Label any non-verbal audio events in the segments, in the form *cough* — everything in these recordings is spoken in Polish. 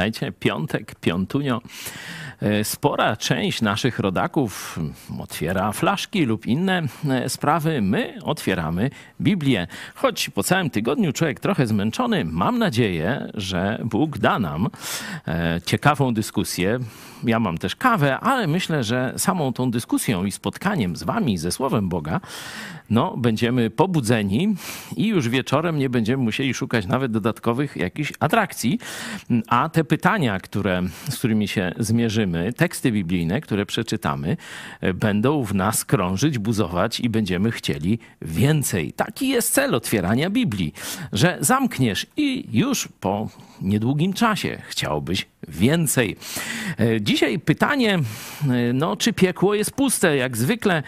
Witajcie, piątek, piątunio. E, spora część naszych rodaków otwiera flaszki lub inne e, sprawy. My otwieramy Biblię. Choć po całym tygodniu człowiek trochę zmęczony, mam nadzieję, że Bóg da nam e, ciekawą dyskusję. Ja mam też kawę, ale myślę, że samą tą dyskusją i spotkaniem z wami, ze Słowem Boga, no, będziemy pobudzeni i już wieczorem nie będziemy musieli szukać nawet dodatkowych jakichś atrakcji. A te pytania, które, z którymi się zmierzymy, teksty biblijne, które przeczytamy, będą w nas krążyć, buzować i będziemy chcieli więcej. Taki jest cel otwierania Biblii, że zamkniesz i już po niedługim czasie chciałbyś więcej. E, dzisiaj pytanie, e, no, czy piekło jest puste? Jak zwykle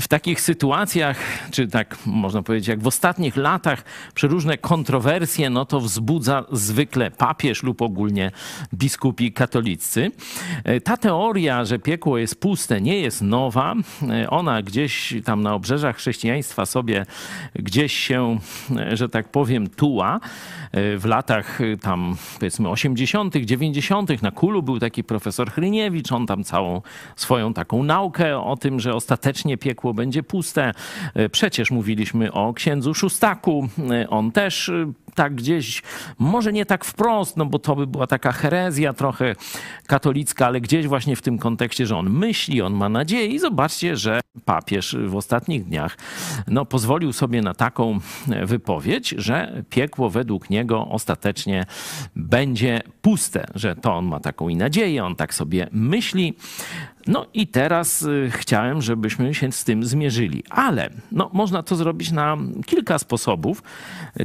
w takich sytuacjach, czy tak można powiedzieć, jak w ostatnich latach, przeróżne kontrowersje, no to wzbudza zwykle papież lub ogólnie biskupi katolicy. E, ta teoria, że piekło jest puste, nie jest nowa. Ona gdzieś tam na obrzeżach chrześcijaństwa sobie gdzieś się, że tak powiem, tuła. W latach tam powiedzmy 80., 90. na Kulu był taki profesor Hryniewicz, on tam całą swoją taką naukę o tym, że ostatecznie piekło będzie puste. Przecież mówiliśmy o księdzu Szustaku, on też tak gdzieś, może nie tak wprost, no bo to by była taka herezja trochę katolicka, ale gdzieś właśnie w tym kontekście, że on myśli, on ma nadzieję i zobaczcie, że papież w ostatnich dniach no, pozwolił sobie na taką wypowiedź, że piekło według niego ostatecznie będzie puste, że to on ma taką i nadzieję, on tak sobie myśli. No i teraz y, chciałem, żebyśmy się z tym zmierzyli. Ale no, można to zrobić na kilka sposobów.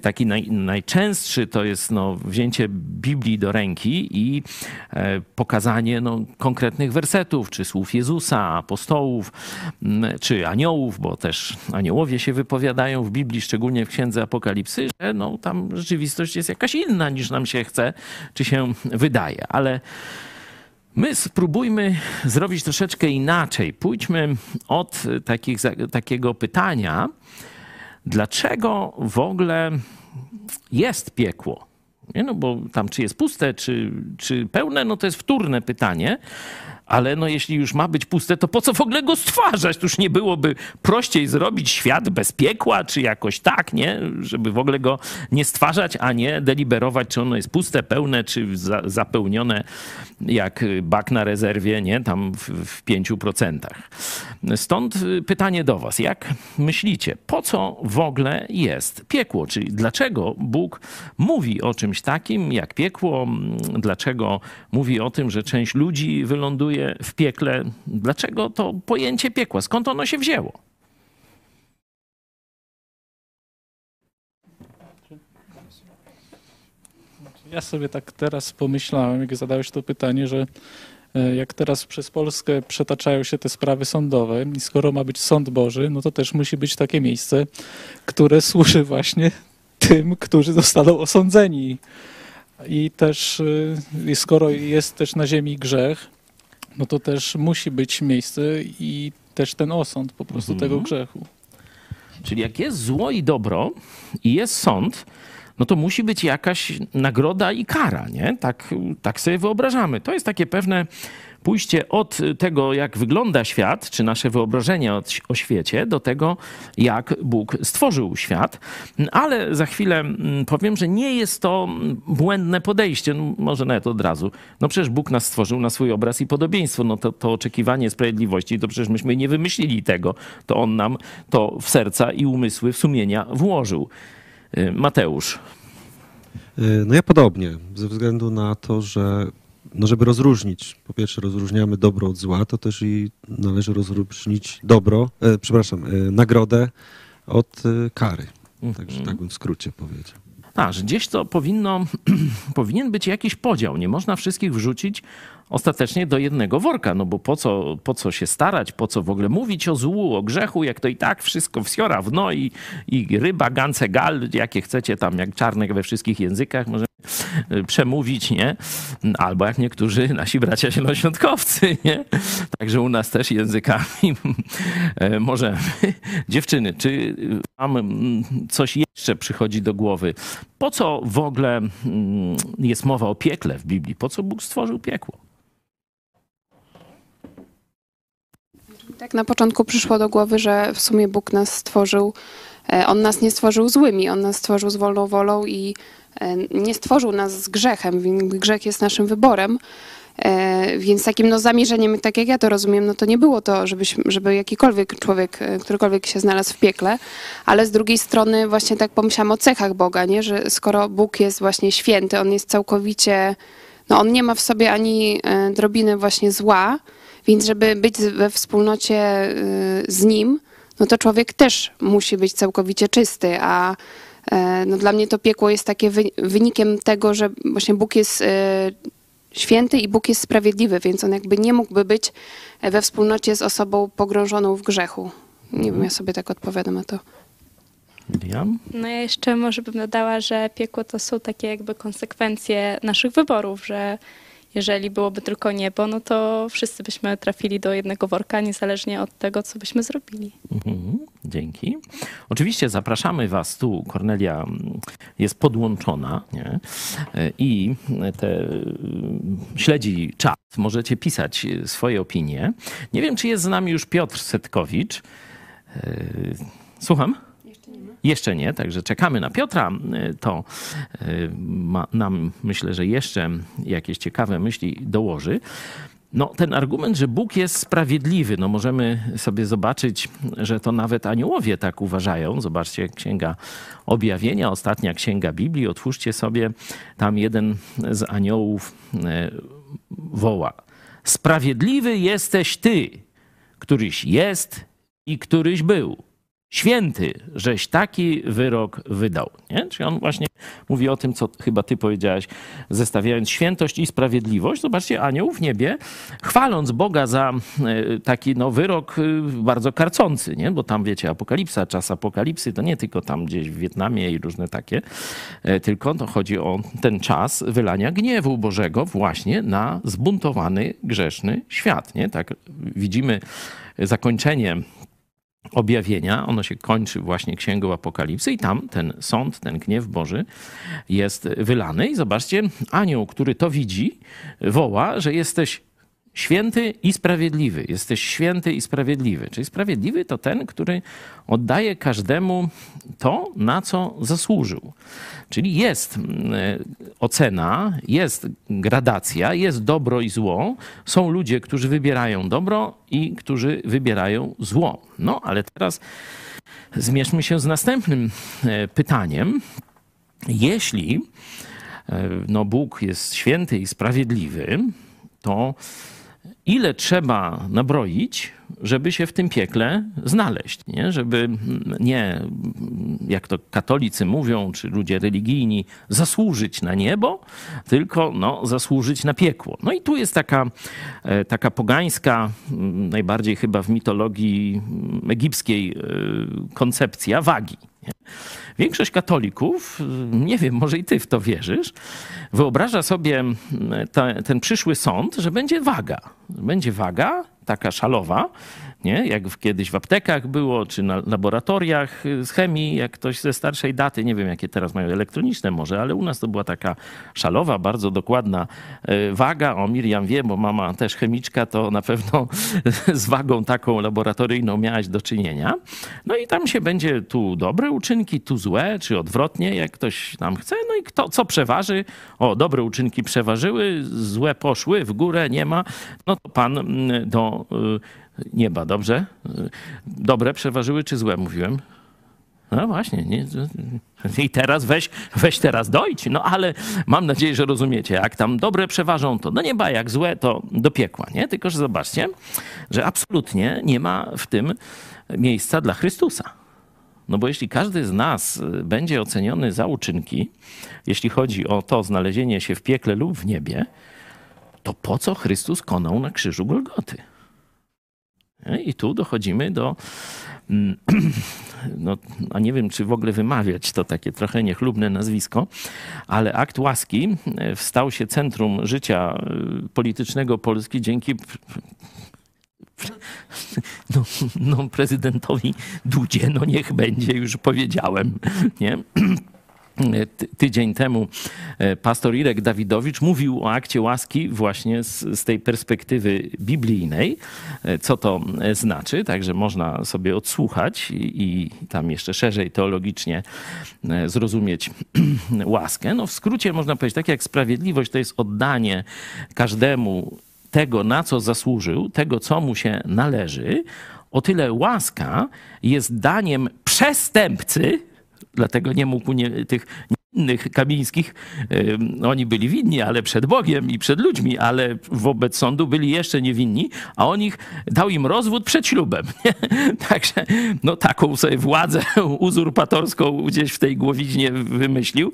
Taki naj, najczęstszy to jest no, wzięcie Biblii do ręki i e, pokazanie no, konkretnych wersetów, czy słów Jezusa, apostołów, czy aniołów, bo też aniołowie się wypowiadają w Biblii, szczególnie w Księdze Apokalipsy, że no, tam rzeczywistość jest jakaś inna niż nam się chce, czy się wydaje. Ale My spróbujmy zrobić troszeczkę inaczej. Pójdźmy od takich, takiego pytania, dlaczego w ogóle jest piekło? Nie? No bo tam czy jest puste, czy, czy pełne, no to jest wtórne pytanie, ale no jeśli już ma być puste, to po co w ogóle go stwarzać? To już nie byłoby prościej zrobić świat bez piekła, czy jakoś tak, nie? Żeby w ogóle go nie stwarzać, a nie deliberować, czy ono jest puste, pełne, czy za, zapełnione jak bak na rezerwie, nie? Tam w, w 5%. Stąd pytanie do was. Jak myślicie, po co w ogóle jest piekło? Czyli dlaczego Bóg mówi o czymś takim jak piekło? Dlaczego mówi o tym, że część ludzi wyląduje w piekle. Dlaczego to pojęcie piekła? Skąd ono się wzięło? Ja sobie tak teraz pomyślałem, jak zadałeś to pytanie, że e, jak teraz przez Polskę przetaczają się te sprawy sądowe i skoro ma być sąd Boży, no to też musi być takie miejsce, które służy właśnie tym, którzy zostaną osądzeni. I też e, skoro jest też na ziemi grzech, no to też musi być miejsce i też ten osąd po prostu mhm. tego grzechu. Czyli jak jest zło i dobro i jest sąd, no to musi być jakaś nagroda i kara, nie? Tak, tak sobie wyobrażamy. To jest takie pewne pójście od tego, jak wygląda świat, czy nasze wyobrażenie o świecie, do tego, jak Bóg stworzył świat. Ale za chwilę mm, powiem, że nie jest to błędne podejście, no, może nawet od razu. No przecież Bóg nas stworzył na swój obraz i podobieństwo. No to, to oczekiwanie sprawiedliwości, to przecież myśmy nie wymyślili tego. To On nam to w serca i umysły, w sumienia włożył. Y, Mateusz. Y, no ja podobnie, ze względu na to, że no żeby rozróżnić, po pierwsze rozróżniamy dobro od zła, to też i należy rozróżnić dobro, e, przepraszam, e, nagrodę od e, kary. Mhm. Także tak bym w skrócie powiedział. A, że gdzieś to powinno, *clears throat* powinien być jakiś podział. Nie można wszystkich wrzucić ostatecznie do jednego worka, no bo po co, po co się starać, po co w ogóle mówić o złu, o grzechu, jak to i tak wszystko wsiora w no i, i ryba, gance, gal, jakie chcecie tam, jak czarnek we wszystkich językach, możemy *laughs* przemówić, nie? Albo jak niektórzy nasi bracia zielonoświątkowcy, nie? Także u nas też językami *laughs* możemy. Dziewczyny, czy wam coś jeszcze przychodzi do głowy? Po co w ogóle mm, jest mowa o piekle w Biblii? Po co Bóg stworzył piekło? Tak na początku przyszło do głowy, że w sumie Bóg nas stworzył. e, On nas nie stworzył złymi, on nas stworzył z wolną wolą i e, nie stworzył nas z grzechem. Grzech jest naszym wyborem. E, Więc takim no, zamierzeniem, tak jak ja to rozumiem, no to nie było to, żebyś, żeby jakikolwiek człowiek, e, którykolwiek się znalazł w piekle, ale z drugiej strony właśnie tak pomyślałam o cechach Boga, nie? że skoro Bóg jest właśnie święty, on jest całkowicie, no on nie ma w sobie ani e, drobiny właśnie zła, więc żeby być we wspólnocie z nim, no to człowiek też musi być całkowicie czysty, a e, no dla mnie to piekło jest takie wy, wynikiem tego, że właśnie Bóg jest e, święty i Bóg jest sprawiedliwy, więc on jakby nie mógłby być we wspólnocie z osobą pogrążoną w grzechu. Nie wiem, ja sobie tak odpowiadam na to. Miriam? No ja jeszcze może bym dodała, że piekło to są takie jakby konsekwencje naszych wyborów, że jeżeli byłoby tylko niebo, no to wszyscy byśmy trafili do jednego worka, niezależnie od tego, co byśmy zrobili. Mhm, dzięki. Oczywiście zapraszamy Was tu. Kornelia mm, jest podłączona nie? I te, mm, śledzi czat. Możecie pisać e, swoje opinie. Nie wiem, czy jest z nami już Piotr Setkowicz. E, Słucham? Jeszcze nie, także czekamy na Piotra. Y, To y, ma, nam myślę, że jeszcze jakieś ciekawe myśli dołoży. No, ten argument, że Bóg jest sprawiedliwy, no możemy sobie zobaczyć, że to nawet aniołowie tak uważają. Zobaczcie, Księga Objawienia, ostatnia księga Biblii. Otwórzcie sobie, tam jeden z aniołów e, woła. Sprawiedliwy jesteś Ty, któryś jest i któryś był. Święty, żeś taki wyrok wydał. Nie? Czyli on właśnie mówi o tym, co chyba ty powiedziałeś, zestawiając świętość i sprawiedliwość. Zobaczcie, anioł w niebie, chwaląc Boga za e, taki no, wyrok e, bardzo karcący, nie? bo tam wiecie, apokalipsa, czas apokalipsy, to nie tylko tam gdzieś w Wietnamie i różne takie, e, tylko to chodzi o ten czas wylania gniewu Bożego właśnie na zbuntowany, grzeszny świat. Nie? Tak widzimy zakończenie objawienia, ono się kończy właśnie księgą Apokalipsy i tam ten sąd, ten gniew Boży jest wylany. I zobaczcie, anioł, który to widzi, woła, że jesteś święty i sprawiedliwy. Jesteś święty i sprawiedliwy. Czyli sprawiedliwy to ten, który oddaje każdemu to, na co zasłużył. Czyli jest mm, ocena, jest gradacja, jest dobro i zło. Są ludzie, którzy wybierają dobro i którzy wybierają zło. No, ale teraz zmierzmy się z następnym e, pytaniem. Jeśli e, no, Bóg jest święty i sprawiedliwy, to ile trzeba nabroić, żeby się w tym piekle znaleźć, nie? Żeby nie, jak to katolicy mówią, czy ludzie religijni, zasłużyć na niebo, tylko no, zasłużyć na piekło. No i tu jest taka, e, taka pogańska, m, najbardziej chyba w mitologii m, egipskiej e, koncepcja wagi. Nie? Większość katolików, nie wiem, może i ty w to wierzysz, wyobraża sobie ta, ten przyszły sąd, że będzie waga. Będzie waga, taka szalowa, nie? jak kiedyś w aptekach było, czy na laboratoriach y, z chemii, jak ktoś ze starszej daty, nie wiem jakie teraz mają elektroniczne może, ale u nas to była taka szalowa, bardzo dokładna y, waga. O, Miriam wie, bo mama też chemiczka, to na pewno *laughs* z wagą taką laboratoryjną miałaś do czynienia. No i tam się będzie tu dobre uczynki, tu złe, czy odwrotnie, jak ktoś nam chce. No i kto, co przeważy? O, dobre uczynki przeważyły, złe poszły, w górę nie ma. No to pan mm, do y, nieba, dobrze? Dobre przeważyły, czy złe, mówiłem? No właśnie. Nie? I teraz weź, weź teraz dojdź. No ale mam nadzieję, że rozumiecie. Jak tam dobre przeważą, to do nieba, jak złe, to do piekła. Nie? Tylko, że zobaczcie, że absolutnie nie ma w tym miejsca dla Chrystusa. No bo jeśli każdy z nas będzie oceniony za uczynki, jeśli chodzi o to znalezienie się w piekle lub w niebie, to po co Chrystus konał na krzyżu Golgoty? I tu dochodzimy do mm, *clears throat* no, a nie wiem, czy w ogóle wymawiać to takie trochę niechlubne nazwisko, ale akt łaski e, stał się centrum życia e, politycznego Polski dzięki *laughs* no, no, prezydentowi Dudzie, no niech będzie, już powiedziałem, nie? *clears throat* tydzień temu e, pastor Irek Dawidowicz mówił o akcie łaski właśnie z, z, tej perspektywy biblijnej, e, co to e, znaczy, także można sobie odsłuchać i, i tam jeszcze szerzej teologicznie zrozumieć *clears throat* łaskę. No w skrócie można powiedzieć, tak jak sprawiedliwość to jest oddanie każdemu tego, na co zasłużył, tego, co mu się należy, o tyle łaska jest daniem przestępcy, dlatego nie mógł nie, tych innych Kamińskich, oni byli winni, ale przed Bogiem i przed ludźmi, ale wobec sądu byli jeszcze niewinni, a on ich dał im rozwód przed ślubem. *laughs* Także no taką sobie władzę *laughs* uzurpatorską gdzieś w tej głowiźnie wymyślił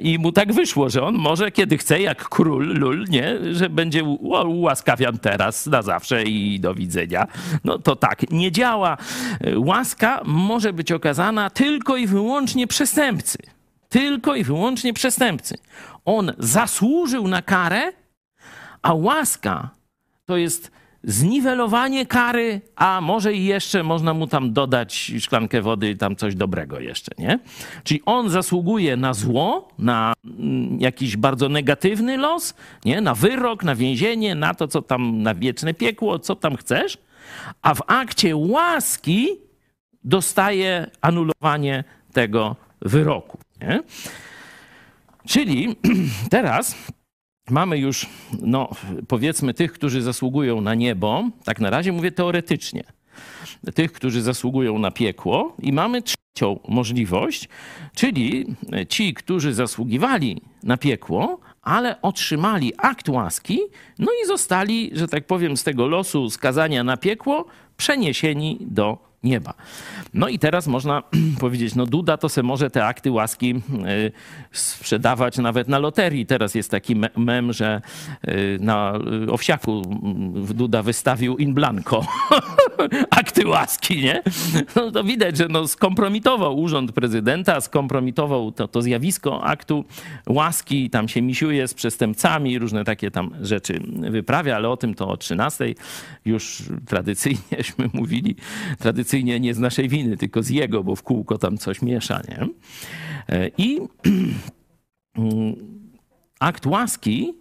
i mu tak wyszło, że on może kiedy chce, jak król lul, nie, że będzie ułaskawian teraz na zawsze i do widzenia. No to tak, nie działa. Łaska może być okazana tylko i wyłącznie przestępcy tylko i wyłącznie przestępcy. On zasłużył na karę, a łaska to jest zniwelowanie kary, a może i jeszcze można mu tam dodać szklankę wody, tam coś dobrego jeszcze, nie? Czyli on zasługuje na zło, na mm, jakiś bardzo negatywny los, nie? Na wyrok, na więzienie, na to, co tam, na wieczne piekło, co tam chcesz, a w akcie łaski dostaje anulowanie tego wyroku. Nie? Czyli *clears throat* teraz mamy już, no, powiedzmy, tych, którzy zasługują na niebo, tak na razie mówię teoretycznie, tych, którzy zasługują na piekło, i mamy trzecią możliwość, czyli ci, którzy zasługiwali na piekło, ale otrzymali akt łaski, no i zostali, że tak powiem, z tego losu skazania na piekło przeniesieni do nieba. No i teraz można *clears throat* powiedzieć, no Duda to se może te akty łaski y, sprzedawać nawet na loterii. Teraz jest taki mem, że y, na y, Owsiaku Duda wystawił in blanco *laughs* akty łaski, nie? No to widać, że no skompromitował urząd prezydenta, skompromitował to, to zjawisko aktu łaski, tam się misiuje z przestępcami, różne takie tam rzeczy wyprawia, ale o tym to o 13 już tradycyjnieśmy *laughs* mówili, tradycyjnie nie z naszej winy, tylko z jego, bo w kółko tam coś miesza, nie? E, I *clears throat* akt łaski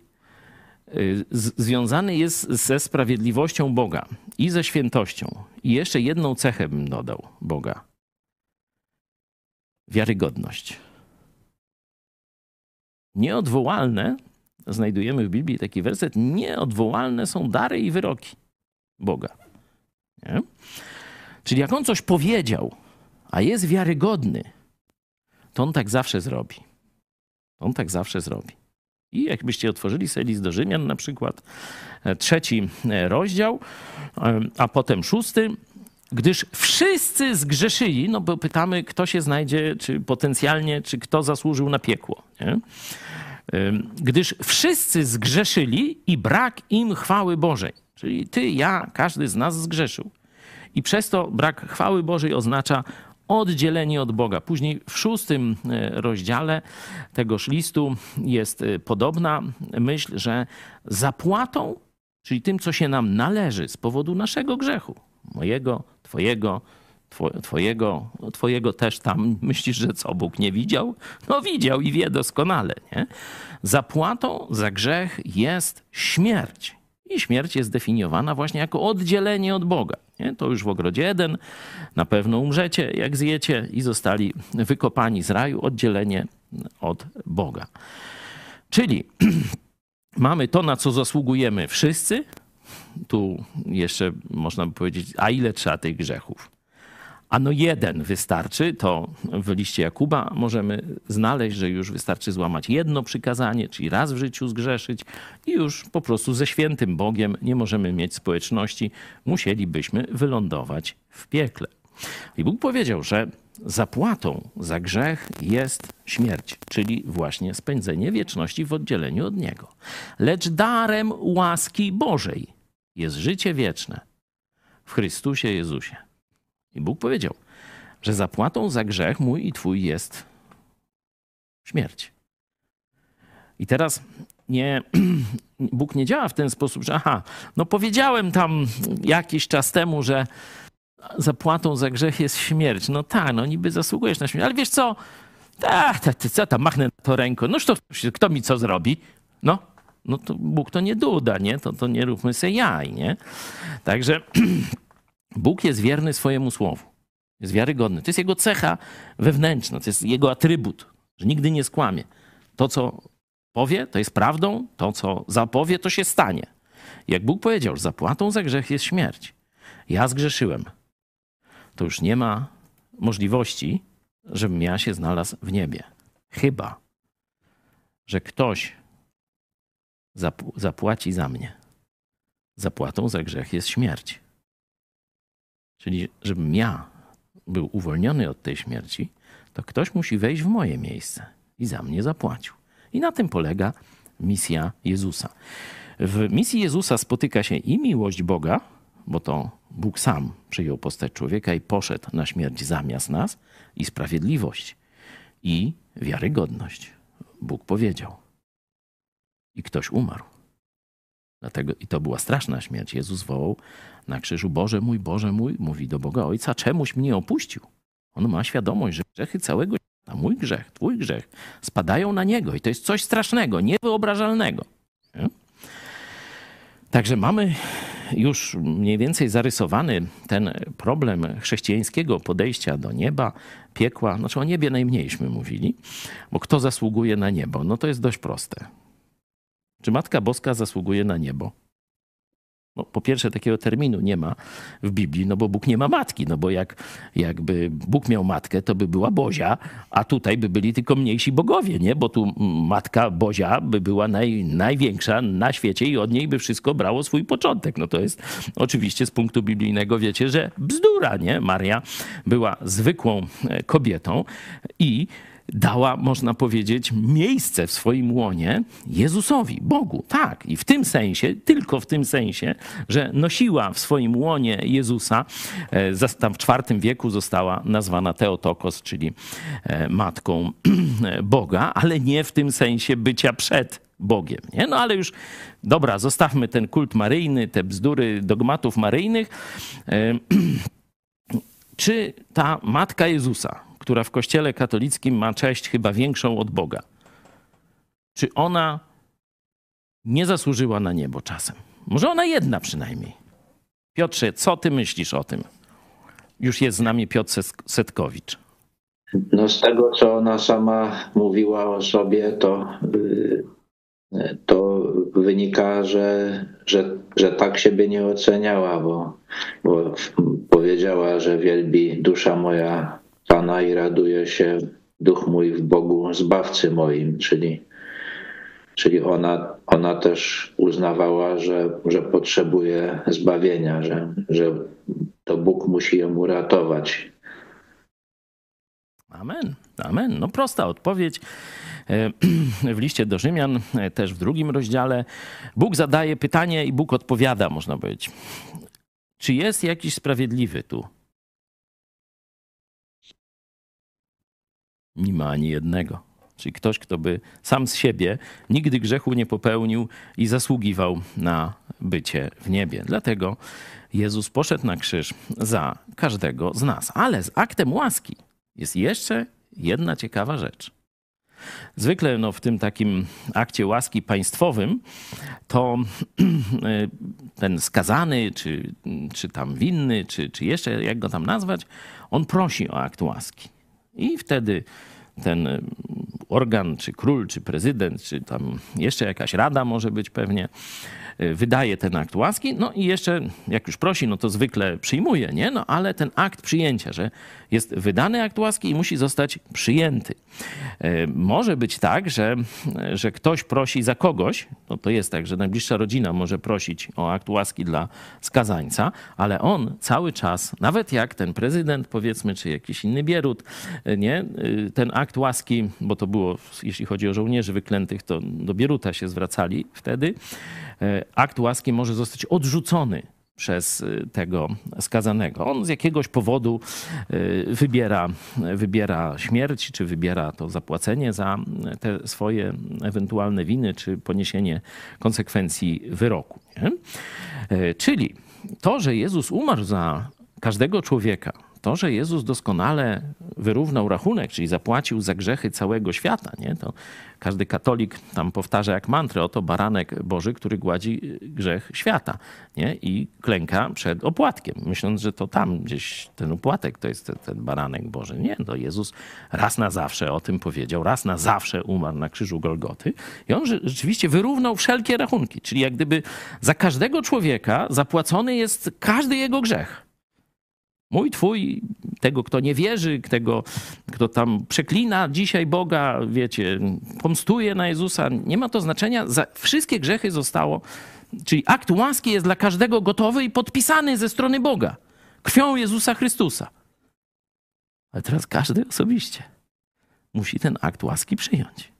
y, związany jest ze sprawiedliwością Boga i ze świętością. I jeszcze jedną cechę bym dodał Boga. Wiarygodność. Nieodwołalne, znajdujemy w Biblii taki werset, nieodwołalne są dary i wyroki Boga. Nie? Czyli jak on coś powiedział, a jest wiarygodny, to on tak zawsze zrobi. On tak zawsze zrobi. I jakbyście otworzyli sobie list do Rzymian na przykład, e, trzeci e, rozdział, e, a potem szósty, gdyż wszyscy zgrzeszyli, no bo pytamy, kto się znajdzie, czy potencjalnie, czy kto zasłużył na piekło. Nie? Gdyż wszyscy zgrzeszyli i brak im chwały Bożej. Czyli ty, ja, każdy z nas zgrzeszył. I przez to brak chwały Bożej oznacza oddzielenie od Boga. Później w szóstym e, rozdziale tegoż listu jest e, podobna myśl, że zapłatą, czyli tym, co się nam należy z powodu naszego grzechu, mojego, twojego, Twojego, twojego też tam *laughs* myślisz, że co Bóg nie widział? No widział i wie doskonale. Nie? Zapłatą za grzech jest śmierć. I śmierć jest definiowana właśnie jako oddzielenie od Boga. Nie? To już w ogrodzie Eden na pewno umrzecie, jak zjecie, i zostali wykopani z raju, oddzielenie od Boga. Czyli *clears throat* mamy to, na co zasługujemy wszyscy. Tu jeszcze można by powiedzieć, a ile trzeba tych grzechów? Ano jeden wystarczy, to w liście Jakuba możemy znaleźć, że już wystarczy złamać jedno przykazanie, czyli raz w życiu zgrzeszyć i już po prostu ze świętym Bogiem nie możemy mieć społeczności, musielibyśmy wylądować w piekle. I Bóg powiedział, że zapłatą za grzech jest śmierć, czyli właśnie spędzenie wieczności w oddzieleniu od Niego. Lecz darem łaski Bożej jest życie wieczne w Chrystusie Jezusie. I Bóg powiedział, że zapłatą za grzech mój i twój jest śmierć. I teraz nie, *clears throat* Bóg nie działa w ten sposób, że aha, no powiedziałem tam jakiś czas temu, że zapłatą za grzech jest śmierć. No tak, no niby zasługujesz na śmierć, ale wiesz co? Tak, ta, ta, co tam, machnę to ręką. No to kto mi co zrobi? No, no to Bóg to nie duda, nie? To, to nie róbmy sobie jaj, nie? Także *clears throat* Bóg jest wierny swojemu słowu. Jest wiarygodny. To jest jego cecha wewnętrzna, to jest jego atrybut, że nigdy nie skłamie. To, co powie, to jest prawdą, to, co zapowie, to się stanie. Jak Bóg powiedział, że zapłatą za grzech jest śmierć. Ja zgrzeszyłem. To już nie ma możliwości, żebym ja się znalazł w niebie. Chyba, że ktoś zapłaci za mnie. Zapłatą za grzech jest śmierć. Czyli, żebym ja był uwolniony od tej śmierci, to ktoś musi wejść w moje miejsce i za mnie zapłacił. I na tym polega misja Jezusa. W misji Jezusa spotyka się i miłość Boga, bo to Bóg sam przyjął postać człowieka i poszedł na śmierć zamiast nas, i sprawiedliwość, i wiarygodność. Bóg powiedział. I ktoś umarł. Dlatego i to była straszna śmierć. Jezus wołał na krzyżu: Boże mój, Boże mój, mówi do Boga Ojca, czemuś mnie opuścił? On ma świadomość, że grzechy całego świata, mój grzech, Twój grzech, spadają na niego i to jest coś strasznego, niewyobrażalnego. Nie? Także mamy już mniej więcej zarysowany ten problem chrześcijańskiego podejścia do nieba, piekła. Znaczy o niebie najmniejśmy mówili, bo kto zasługuje na niebo? No to jest dość proste. Czy Matka Boska zasługuje na niebo? No, po pierwsze, takiego terminu nie ma w Biblii, no bo Bóg nie ma matki. No bo jak, jakby Bóg miał matkę, to by była Bozia, a tutaj by byli tylko mniejsi bogowie, nie? Bo tu matka Bozia by była naj, największa na świecie i od niej by wszystko brało swój początek. No to jest oczywiście z punktu biblijnego, wiecie, że bzdura, nie? Maria była zwykłą e, kobietą i dała, można powiedzieć, miejsce w swoim łonie Jezusowi, Bogu. Tak, i w tym sensie, tylko w tym sensie, że nosiła w swoim łonie Jezusa, e, tam w IV wieku została nazwana Teotokos, czyli e, matką *clears throat* Boga, ale nie w tym sensie bycia przed Bogiem. Nie? No ale już, dobra, zostawmy ten kult maryjny, te bzdury dogmatów maryjnych. E, *clears throat* czy ta matka Jezusa, która w Kościele katolickim ma cześć chyba większą od Boga. Czy ona nie zasłużyła na niebo czasem? Może ona jedna przynajmniej. Piotrze, co ty myślisz o tym? Już jest z nami Piotr Setkowicz. No z tego, co ona sama mówiła o sobie, to, y, to wynika, że, że, że tak siebie nie oceniała, bo, bo powiedziała, że wielbi dusza moja Pana i raduje się duch mój w Bogu Zbawcy moim, czyli, czyli ona, ona też uznawała, że, że potrzebuje zbawienia, że, że to Bóg musi ją uratować. Amen, amen. No prosta odpowiedź. E, *clears throat* w liście do Rzymian, e, też w drugim rozdziale, Bóg zadaje pytanie i Bóg odpowiada, można powiedzieć. Czy jest jakiś sprawiedliwy tu? Nie ma ani jednego. Czyli ktoś, kto by sam z siebie nigdy grzechu nie popełnił i zasługiwał na bycie w niebie. Dlatego Jezus poszedł na krzyż za każdego z nas. Ale z aktem łaski jest jeszcze jedna ciekawa rzecz. Zwykle no, w tym takim akcie łaski państwowym to *clears throat* ten skazany, czy, czy tam winny, czy, czy jeszcze jak go tam nazwać, on prosi o akt łaski. I wtedy ten y, organ, czy król, czy prezydent, czy tam jeszcze jakaś rada może być pewnie, wydaje ten akt łaski, no i jeszcze jak już prosi, no to zwykle przyjmuje, nie? No ale ten akt przyjęcia, że jest wydany akt łaski i musi zostać przyjęty. Y, może być tak, że, że ktoś prosi za kogoś, no to jest tak, że najbliższa rodzina może prosić o akt łaski dla skazańca, ale on cały czas, nawet jak ten prezydent powiedzmy, czy jakiś inny bierut, y, nie? Ten akt łaski, bo to było, jeśli chodzi o żołnierzy wyklętych, to do bieruta się zwracali wtedy, akt łaski może zostać odrzucony przez tego skazanego. On z jakiegoś powodu wybiera, wybiera śmierć, czy wybiera to zapłacenie za te swoje ewentualne winy, czy poniesienie konsekwencji wyroku. Nie? Czyli to, że Jezus umarł za każdego człowieka, to, że Jezus doskonale wyrównał rachunek, czyli zapłacił za grzechy całego świata, nie? to każdy katolik tam powtarza jak mantrę, oto baranek Boży, który gładzi grzech świata nie? i klęka przed opłatkiem, myśląc, że to tam gdzieś ten opłatek to jest ten, ten baranek Boży. Nie, to Jezus raz na zawsze o tym powiedział, raz na zawsze umarł na krzyżu Golgoty i on rzeczywiście wyrównał wszelkie rachunki, czyli jak gdyby za każdego człowieka zapłacony jest każdy jego grzech. Mój, twój, tego, kto nie wierzy, tego, kto tam przeklina dzisiaj Boga, wiecie, pomstuje na Jezusa, nie ma to znaczenia. Za wszystkie grzechy zostało, czyli akt łaski jest dla każdego gotowy i podpisany ze strony Boga, krwią Jezusa Chrystusa. Ale teraz każdy osobiście musi ten akt łaski przyjąć.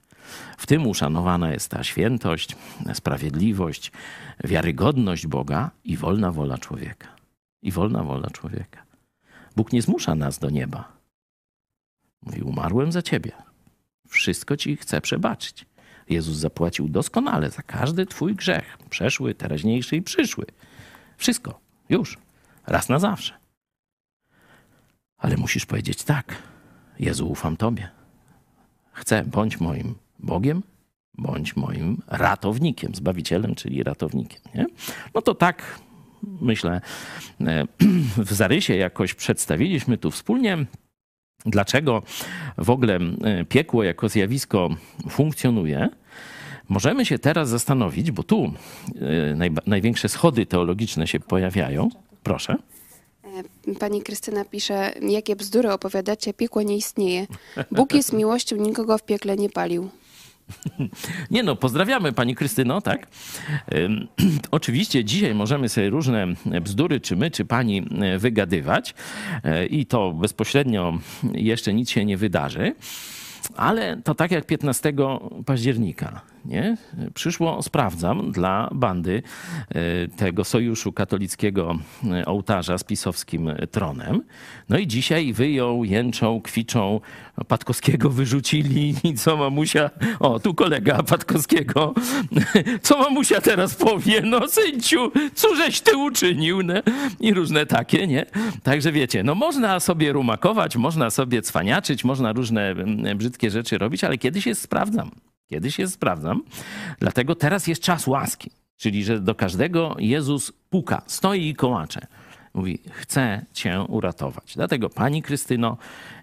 W tym uszanowana jest ta świętość, sprawiedliwość, wiarygodność Boga i wolna wola człowieka. I wolna wola człowieka. Bóg nie zmusza nas do nieba. Mówi: Umarłem za ciebie. Wszystko ci chcę przebaczyć. Jezus zapłacił doskonale za każdy twój grzech, przeszły, teraźniejszy i przyszły. Wszystko, już, raz na zawsze. Ale musisz powiedzieć tak: Jezu, ufam Tobie. Chcę, bądź moim Bogiem, bądź moim ratownikiem, zbawicielem, czyli ratownikiem. Nie? No to tak myślę, e, *clears throat* w zarysie jakoś przedstawiliśmy tu wspólnie. Dlaczego w ogóle e, piekło jako zjawisko funkcjonuje? Możemy się teraz zastanowić, bo tu e, największe schody teologiczne się pojawiają. Proszę. Pani Krystyna pisze, jakie bzdury opowiadacie, piekło nie istnieje. Bóg jest miłością, nikogo w piekle nie palił. *laughs* Nie no, pozdrawiamy pani Krystyno, tak? *clears throat* Oczywiście dzisiaj możemy sobie różne bzdury, czy my, czy pani e, wygadywać e, i to bezpośrednio jeszcze nic się nie wydarzy. Ale to tak jak 15 października nie? Przyszło, sprawdzam, dla bandy e, tego sojuszu katolickiego e, ołtarza z pisowskim tronem. No i dzisiaj wyjął, jęczą, kwiczą, Patkowskiego wyrzucili i co mamusia, o tu kolega Patkowskiego, *laughs* co mamusia teraz powie, no synciu, cóżeś ty uczynił, ne? i różne takie, nie? Także wiecie, no można sobie rumakować, można sobie cwaniaczyć, można różne brzydkie rzeczy robić, ale kiedyś jest sprawdzam. Kiedyś je sprawdzam. Dlatego teraz jest czas łaski. Czyli, że do każdego Jezus puka, stoi i kołacze. Mówi, chcę cię uratować. Dlatego, pani Krystyno,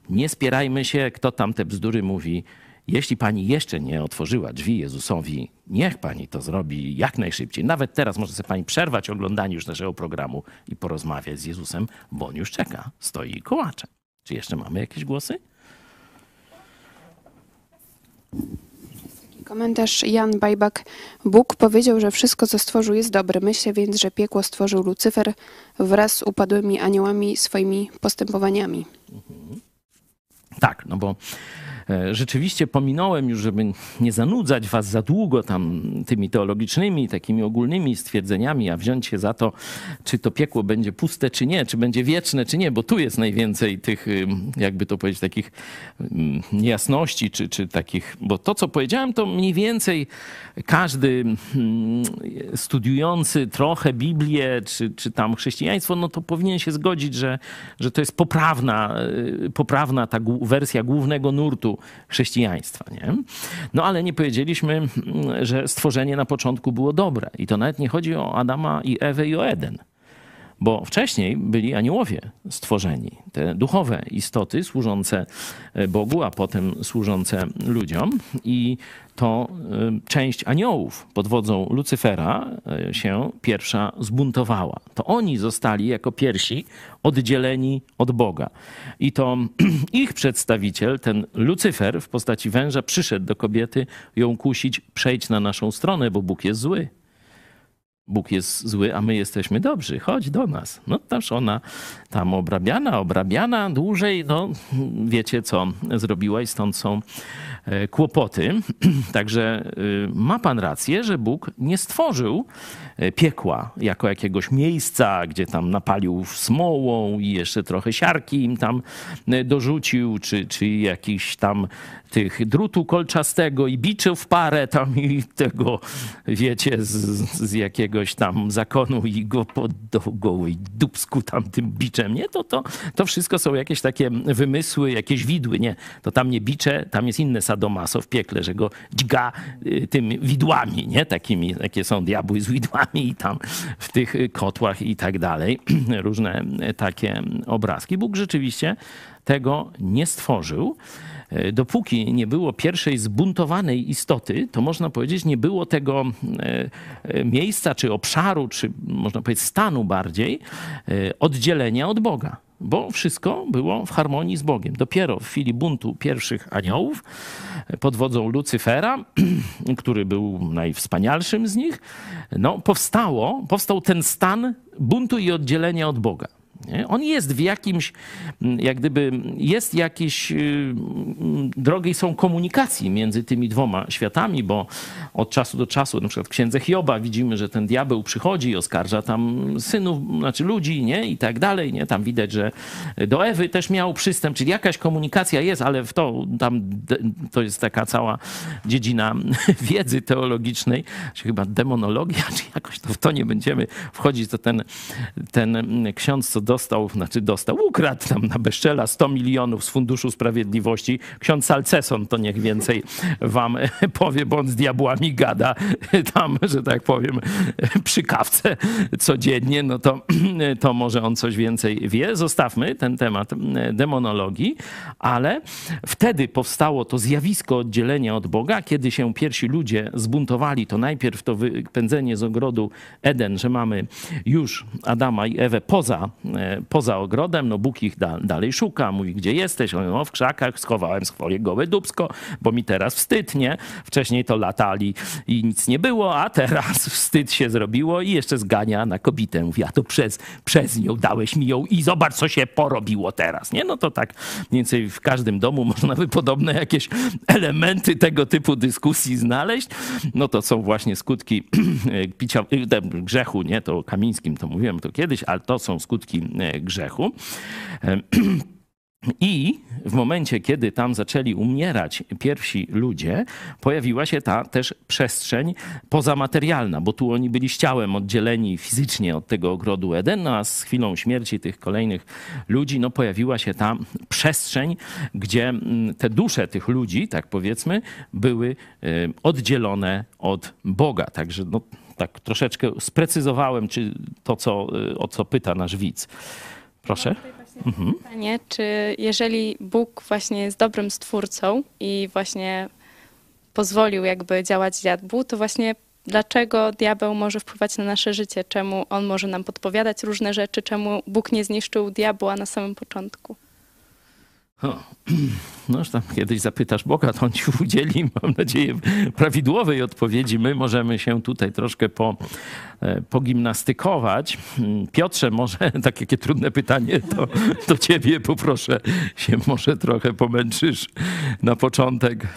nie spierajmy się, kto tam te bzdury mówi. Jeśli pani jeszcze nie otworzyła drzwi Jezusowi, niech pani to zrobi jak najszybciej. Nawet teraz może sobie pani przerwać oglądanie już naszego programu i porozmawiać z Jezusem, bo on już czeka, stoi i kołacze. Czy jeszcze mamy jakieś głosy? Komentarz Jan Bajbak. Bóg powiedział, że wszystko, co stworzył, jest dobre. Myślę więc, że piekło stworzył Lucyfer wraz z upadłymi aniołami swoimi postępowaniami. Tak, no bo rzeczywiście pominąłem już, żeby nie zanudzać was za długo tam tymi teologicznymi, takimi ogólnymi stwierdzeniami, a wziąć się za to, czy to piekło będzie puste, czy nie, czy będzie wieczne, czy nie, bo tu jest najwięcej tych, jakby to powiedzieć, takich niejasności, czy, czy takich, bo to, co powiedziałem, to mniej więcej każdy studiujący trochę Biblię, czy, czy tam chrześcijaństwo, no to powinien się zgodzić, że, że to jest poprawna, e, poprawna ta wersja głównego nurtu chrześcijaństwa. Nie? No ale nie powiedzieliśmy, że stworzenie na początku było dobre. I to nawet nie chodzi o Adama i Ewę i o Eden. Bo wcześniej byli aniołowie stworzeni, te duchowe istoty służące e, Bogu, a potem służące ludziom. I to e, część aniołów pod wodzą Lucyfera e, się pierwsza zbuntowała. To oni zostali jako pierwsi oddzieleni od Boga. I to *clears throat* ich przedstawiciel, ten Lucyfer w postaci węża, przyszedł do kobiety ją kusić, przejdź na naszą stronę, bo Bóg jest zły. Bóg jest zły, a my jesteśmy dobrzy, chodź do nas. No też ona tam obrabiana, obrabiana dłużej, no wiecie co zrobiła i stąd są e, kłopoty. *clears throat* Także y, ma pan rację, że Bóg nie stworzył e, piekła jako jakiegoś miejsca, gdzie tam napalił smołą i jeszcze trochę siarki im tam e, dorzucił, czy, czy jakiś tam tych drutu kolczastego i biczów parę tam i tego, wiecie, z, z jakiegoś tam zakonu i go po do gołej dubsku tam tym biczem, nie? To, to, to wszystko są jakieś takie wymysły, jakieś widły, nie? To tam nie bicze, tam jest inne sadomaso w piekle, że go dźga y, tymi widłami, nie? Takimi, jakie są diabły z widłami i tam w tych kotłach i tak dalej. *clears throat* Różne takie obrazki. Bóg rzeczywiście tego nie stworzył. E, dopóki nie było pierwszej zbuntowanej istoty, to można powiedzieć, nie było tego e, e, miejsca, czy obszaru, czy można powiedzieć stanu bardziej, oddzielenia od Boga bo wszystko było w harmonii z Bogiem. Dopiero w chwili buntu pierwszych aniołów pod wodzą Lucyfera, *clears throat* który był najwspanialszym z nich, no, powstało, powstał ten stan buntu i oddzielenia od Boga. Nie? On jest w jakimś, mm, jak gdyby, jest jakieś y, mm, drogi są komunikacji między tymi dwoma światami, bo od czasu do czasu, na przykład w księdze Hioba widzimy, że ten diabeł przychodzi i oskarża tam synów, znaczy ludzi, nie? I tak dalej, nie? Tam widać, że do Ewy też miał przystęp, czyli jakaś komunikacja jest, ale w to tam to jest taka cała dziedzina *laughs* wiedzy teologicznej, czy chyba demonologia, czy jakoś to w to nie będziemy wchodzić, to ten, ten ksiądz, co dostał, znaczy dostał, ukradł tam na Beszczela 100 milionów z Funduszu Sprawiedliwości. Ksiądz Salceson to niech więcej wam *laughs* powie, bo on z diabłami gada *laughs* tam, że tak powiem, *laughs* przy kawce codziennie, no to, *clears throat* to może on coś więcej wie. Zostawmy ten temat demonologii, ale wtedy powstało to zjawisko oddzielenia od Boga, kiedy się pierwsi ludzie zbuntowali, to najpierw to wypędzenie z ogrodu Eden, że mamy już Adama i Ewę poza poza ogrodem, no Bóg ich da, dalej szuka, mówi, gdzie jesteś? On no w krzakach schowałem swoje gołe dubsko, bo mi teraz wstyd, nie? Wcześniej to latali i nic nie było, a teraz *laughs* wstyd się zrobiło i jeszcze zgania na kobietę. Mówi, a to przez, przez nią dałeś mi ją i zobacz, co się porobiło teraz, nie? No to tak mniej więcej w każdym domu *laughs* można by podobne jakieś elementy tego typu dyskusji znaleźć. No to są właśnie skutki *clears throat* picia, grzechu, nie? To Kamińskim to mówiłem to kiedyś, ale to są skutki E, grzechu. E, *clears throat* I w momencie, kiedy tam zaczęli umierać pierwsi ludzie, pojawiła się ta też przestrzeń pozamaterialna, bo tu oni byli ciałem oddzieleni fizycznie od tego ogrodu Eden, no a z chwilą śmierci tych kolejnych ludzi, no pojawiła się ta przestrzeń, gdzie te dusze tych ludzi, tak powiedzmy, były e, oddzielone od Boga. Także no, tak troszeczkę sprecyzowałem czy to, co, y, o co pyta nasz widz. Proszę. Mhm. Pytanie, czy jeżeli Bóg właśnie jest dobrym stwórcą i właśnie pozwolił jakby działać diabłu, to właśnie dlaczego diabeł może wpływać na nasze życie? Czemu on może nam podpowiadać różne rzeczy? Czemu Bóg nie zniszczył diabła na samym początku? O, *clears throat* no, tam kiedyś zapytasz Boga, to on ci udzieli, *laughs* mam nadzieję, prawidłowej odpowiedzi. My możemy się tutaj troszkę po, e, pogimnastykować. Piotrze, może *laughs* takie, trudne pytanie, to do ciebie poproszę się może trochę pomęczysz na początek.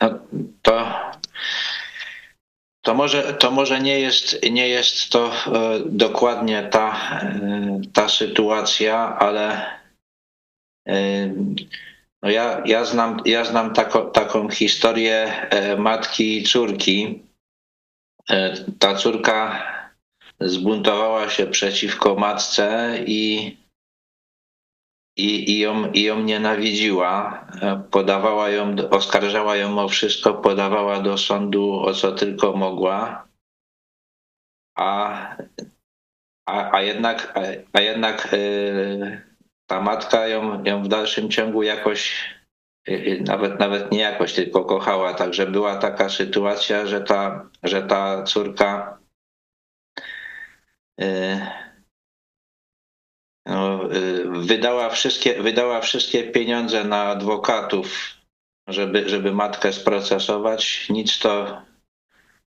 No, to to może, to może nie, jest, nie jest to e, dokładnie ta, e, ta sytuacja, ale e, no ja, ja znam, ja znam tako, taką historię matki i córki. Ta córka zbuntowała się przeciwko matce i i, i, ją, i ją nienawidziła, podawała ją, oskarżała ją o wszystko, podawała do sądu o co tylko mogła, a, a, a jednak, a, a jednak yy, ta matka ją, ją w dalszym ciągu jakoś, yy, nawet, nawet nie jakoś, tylko kochała, także była taka sytuacja, że ta, że ta córka yy, wydała, wszystkie, wydała wszystkie pieniądze na adwokatów, żeby, żeby matkę sprocesować. Nic to,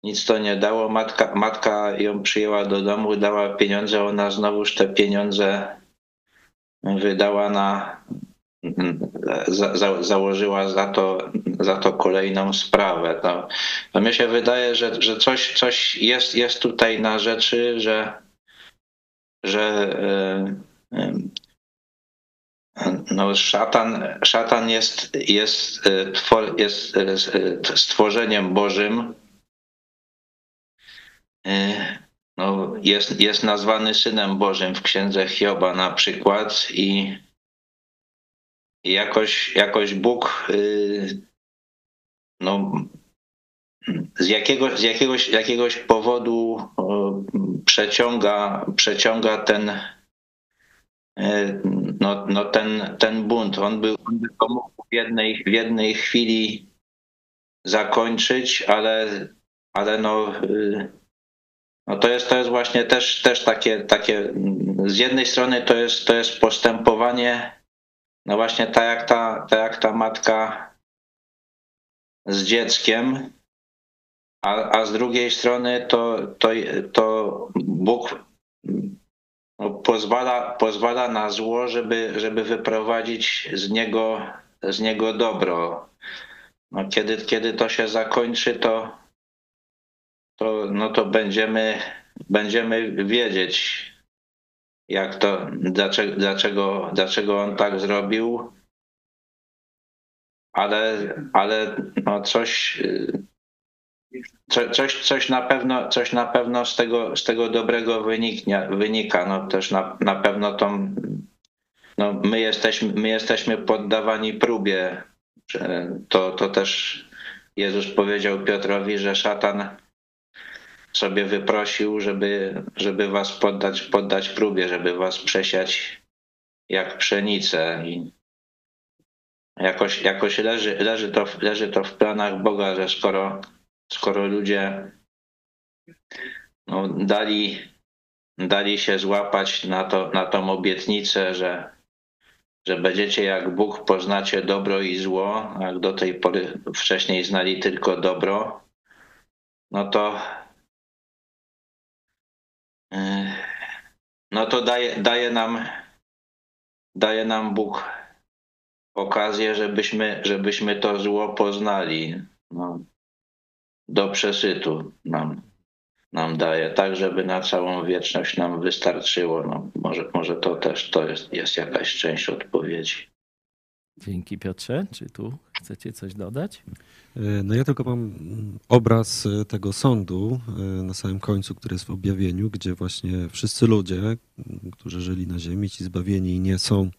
nic to nie dało. Matka, matka ją przyjęła do domu, dała pieniądze, ona znowuż te pieniądze wydała na, za, za, założyła za to, za to kolejną sprawę. To, to mi się wydaje, że, że coś, coś jest, jest tutaj na rzeczy, że, że yy, no, szatan, szatan jest, jest, jest stworzeniem Bożym. No, jest, jest nazwany synem Bożym w księdze Hioba na przykład i jakoś, jakoś Bóg no, z jakiegoś, z jakiegoś, jakiegoś powodu przeciąga, przeciąga ten, no, no ten, ten bunt. On by, on mógł w jednej, w jednej chwili zakończyć, ale, ale no, no to jest, to jest właśnie też, też takie, takie, z jednej strony to jest, to jest postępowanie, no właśnie tak jak ta, tak jak ta matka z dzieckiem, a, a z drugiej strony to, to, to Bóg pozwala, pozwala na zło, żeby, żeby wyprowadzić z niego, z niego dobro. No, kiedy, kiedy to się zakończy, to, to, no to będziemy, będziemy wiedzieć, jak to, dlaczego, dlaczego, dlaczego on tak zrobił. Ale, ale no coś, co, coś, coś, na pewno, coś na pewno z tego, z tego dobrego wyniknie, wynika. No też na, na pewno to, no my, jesteśmy, my jesteśmy poddawani próbie. To, to też Jezus powiedział Piotrowi, że szatan sobie wyprosił, żeby, żeby was poddać, poddać próbie, żeby was przesiać jak pszenicę. I jakoś, jakoś leży, leży, to, leży to w planach Boga, że skoro skoro ludzie no, dali, dali się złapać na, to, na tą obietnicę, że, że będziecie jak Bóg, poznacie dobro i zło, jak do tej pory wcześniej znali tylko dobro, no to no to daje, daje nam daje nam Bóg okazję, żebyśmy, żebyśmy to zło poznali. No, do przesytu nam, nam daje, tak żeby na całą wieczność nam wystarczyło. No, może, może to też to jest, jest jakaś część odpowiedzi. Dzięki Piotrze. Czy tu chcecie coś dodać? No ja tylko mam obraz tego sądu na samym końcu, który jest w objawieniu, gdzie właśnie wszyscy ludzie, którzy żyli na ziemi, ci zbawieni nie są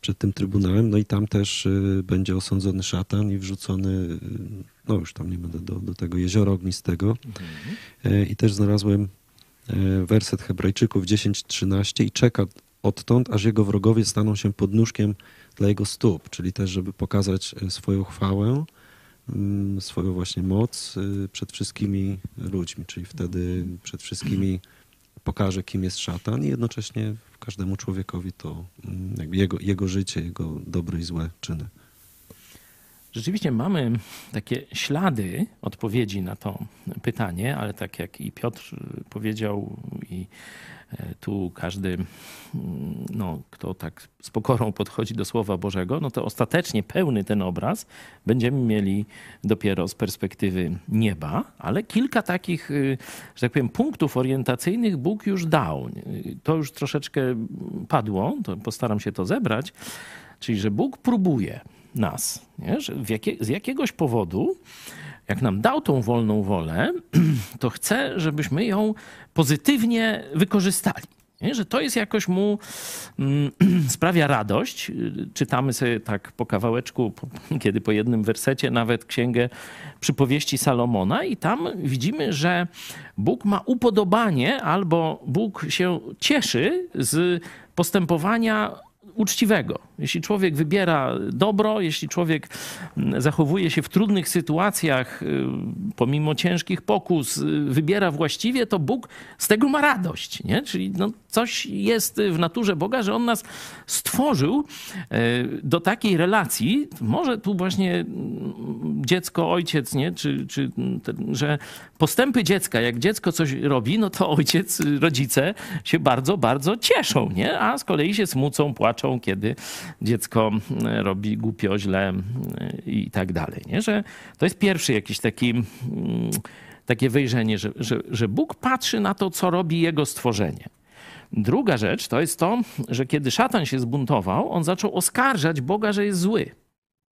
przed tym trybunałem. No i tam też będzie osądzony szatan i wrzucony, no już tam nie będę do, do tego jeziora ognistego. Mhm. I też znalazłem e, werset Hebrajczyków 10:13 i czeka odtąd, aż jego wrogowie staną się podnóżkiem dla jego stóp, czyli też, żeby pokazać e, swoją chwałę, mm, swoją właśnie moc przed wszystkimi ludźmi, czyli wtedy przed wszystkimi pokaże, kim jest szatan i jednocześnie każdemu człowiekowi to mm, jakby jego, jego życie, jego dobre i złe czyny. Rzeczywiście mamy takie ślady odpowiedzi na to pytanie, ale tak jak i Piotr powiedział i E, tu każdy, mm, no, kto tak z pokorą podchodzi do Słowa Bożego, no to ostatecznie pełny ten obraz będziemy mieli dopiero z perspektywy nieba, ale kilka takich, y, że tak powiem, punktów orientacyjnych Bóg już dał. To już troszeczkę padło, to postaram się to zebrać, czyli że Bóg próbuje nas, nie? Że jakie, z jakiegoś powodu jak nam dał tą wolną wolę, *clears throat* to chce, żebyśmy ją pozytywnie wykorzystali. Nie? Że to jest jakoś mu mm, *clears throat* sprawia radość. Czytamy sobie tak po kawałeczku, *clears throat* kiedy po jednym wersecie, nawet księgę przypowieści Salomona, i tam widzimy, że Bóg ma upodobanie albo Bóg się cieszy z postępowania uczciwego. Jeśli człowiek wybiera dobro, jeśli człowiek mm, zachowuje się w trudnych sytuacjach, y, pomimo ciężkich pokus, y, wybiera właściwie, to Bóg z tego ma radość. Nie? Czyli no, coś jest w naturze Boga, że On nas stworzył y, do takiej relacji. Może tu właśnie mm, dziecko, ojciec, nie? Czy, czy że postępy dziecka, jak dziecko coś robi, no to ojciec, rodzice się bardzo, bardzo cieszą, nie? a z kolei się smucą, płaczą, kiedy dziecko mm, robi głupio, źle mm, i tak dalej. Nie? Że to jest pierwszy jakiś taki, mm, takie wejrzenie, że, że, że Bóg patrzy na to, co robi jego stworzenie. Druga rzecz to jest to, że kiedy szatan się zbuntował, on zaczął oskarżać Boga, że jest zły,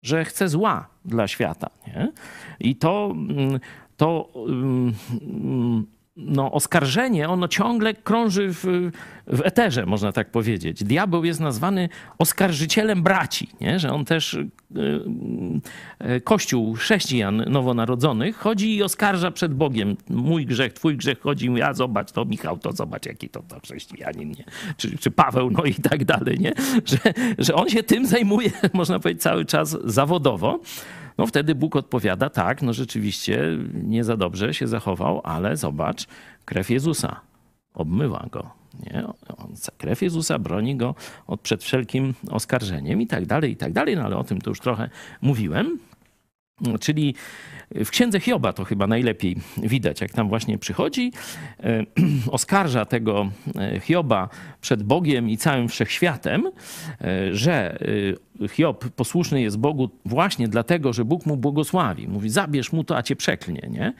że chce zła dla świata. Nie? I to, to no, oskarżenie, ono ciągle krąży w, w eterze, można tak powiedzieć. Diabeł jest nazwany oskarżycielem braci, nie? że on też, y, y, Kościół chrześcijan nowonarodzonych chodzi i oskarża przed Bogiem. Mój grzech, twój grzech chodzi, ja zobacz to, Michał, to zobacz, jaki to, to chrześcijanin, nie? Czy, czy Paweł, no i tak dalej, nie? Że, że on się tym zajmuje, *laughs* można powiedzieć, cały czas zawodowo. No wtedy Bóg odpowiada, tak, no rzeczywiście nie za dobrze się zachował, ale zobacz, krew Jezusa obmywa go. Nie? Krew Jezusa broni go od przed wszelkim oskarżeniem i tak dalej, i tak dalej, no ale o tym to już trochę mówiłem. Czyli w księdze Hioba to chyba najlepiej widać, jak tam właśnie przychodzi, e, *clears throat* oskarża tego e, Hioba przed Bogiem i całym wszechświatem, e, że Hiob posłuszny jest Bogu właśnie dlatego, że Bóg mu błogosławi. Mówi, zabierz mu to, a cię przeklnie, nie?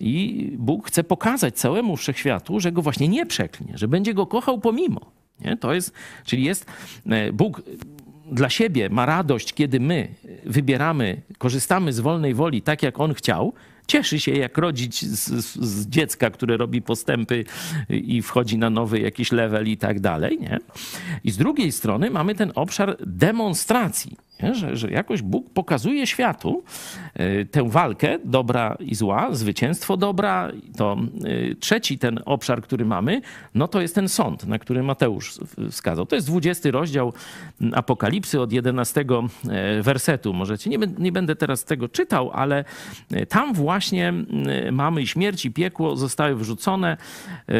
I Bóg chce pokazać całemu wszechświatu, że go właśnie nie przeklnie, że będzie go kochał pomimo. Nie? To jest, czyli jest Bóg dla siebie ma radość, kiedy my wybieramy, korzystamy z wolnej woli tak, jak on chciał, cieszy się jak rodzić z, z, dziecka, które robi postępy i wchodzi na nowy jakiś level i tak dalej. Nie? I z drugiej strony mamy ten obszar demonstracji Że, że jakoś Bóg pokazuje światu y, tę walkę dobra i zła, zwycięstwo dobra. To y, trzeci ten obszar, który mamy, no to jest ten sąd, na który Mateusz wskazał. To jest 20 rozdział Apokalipsy od 11 e, wersetu. Możecie, nie, nie będę teraz tego czytał, ale e, tam właśnie mamy śmierć i piekło zostały wrzucone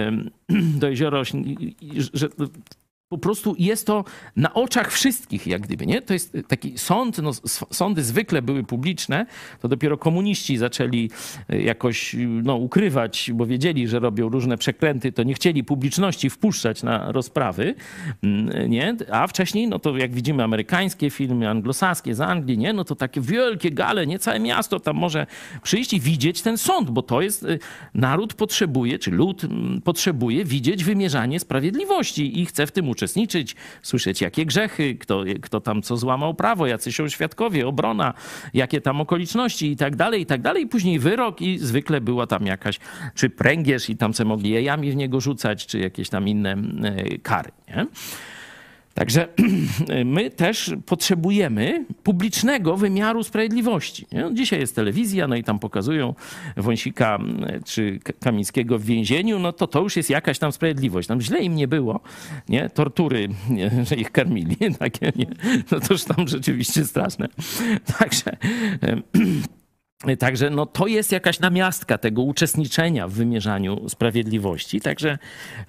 *clears throat* do jeziora, że po prostu jest to na oczach wszystkich, jak gdyby, nie? To jest taki sąd, no, sądy zwykle były publiczne, to dopiero komuniści zaczęli e, jakoś no, ukrywać, bo wiedzieli, że robią różne przekręty, to nie chcieli publiczności wpuszczać na rozprawy, mm, nie? A wcześniej, no to jak widzimy amerykańskie filmy, anglosaskie z Anglii, nie? No to takie wielkie gale, nie? Całe miasto tam może przyjść i widzieć ten sąd, bo to jest, e, naród potrzebuje, czy lud mm, potrzebuje widzieć wymierzanie sprawiedliwości i chce w tym uczestniczyć uczestniczyć, słyszeć jakie grzechy, kto, kto tam co złamał prawo, jacy są świadkowie, obrona, jakie tam okoliczności i tak dalej, i tak dalej. Później wyrok i zwykle była tam jakaś, czy pręgierz i tam se mogli jajami w niego rzucać, czy jakieś tam inne e, kary, nie? Także *clears throat* my też potrzebujemy publicznego wymiaru sprawiedliwości. Dzisiaj jest telewizja, no i tam pokazują Wąsika czy Kamińskiego w więzieniu, no to to już jest jakaś tam sprawiedliwość. Tam źle im nie było, nie? Tortury, nie? *laughs* że ich karmili, *laughs* takie, nie? No to już tam rzeczywiście straszne. Także... *clears throat* Także no, to jest jakaś namiastka tego uczestniczenia w wymierzaniu sprawiedliwości. Także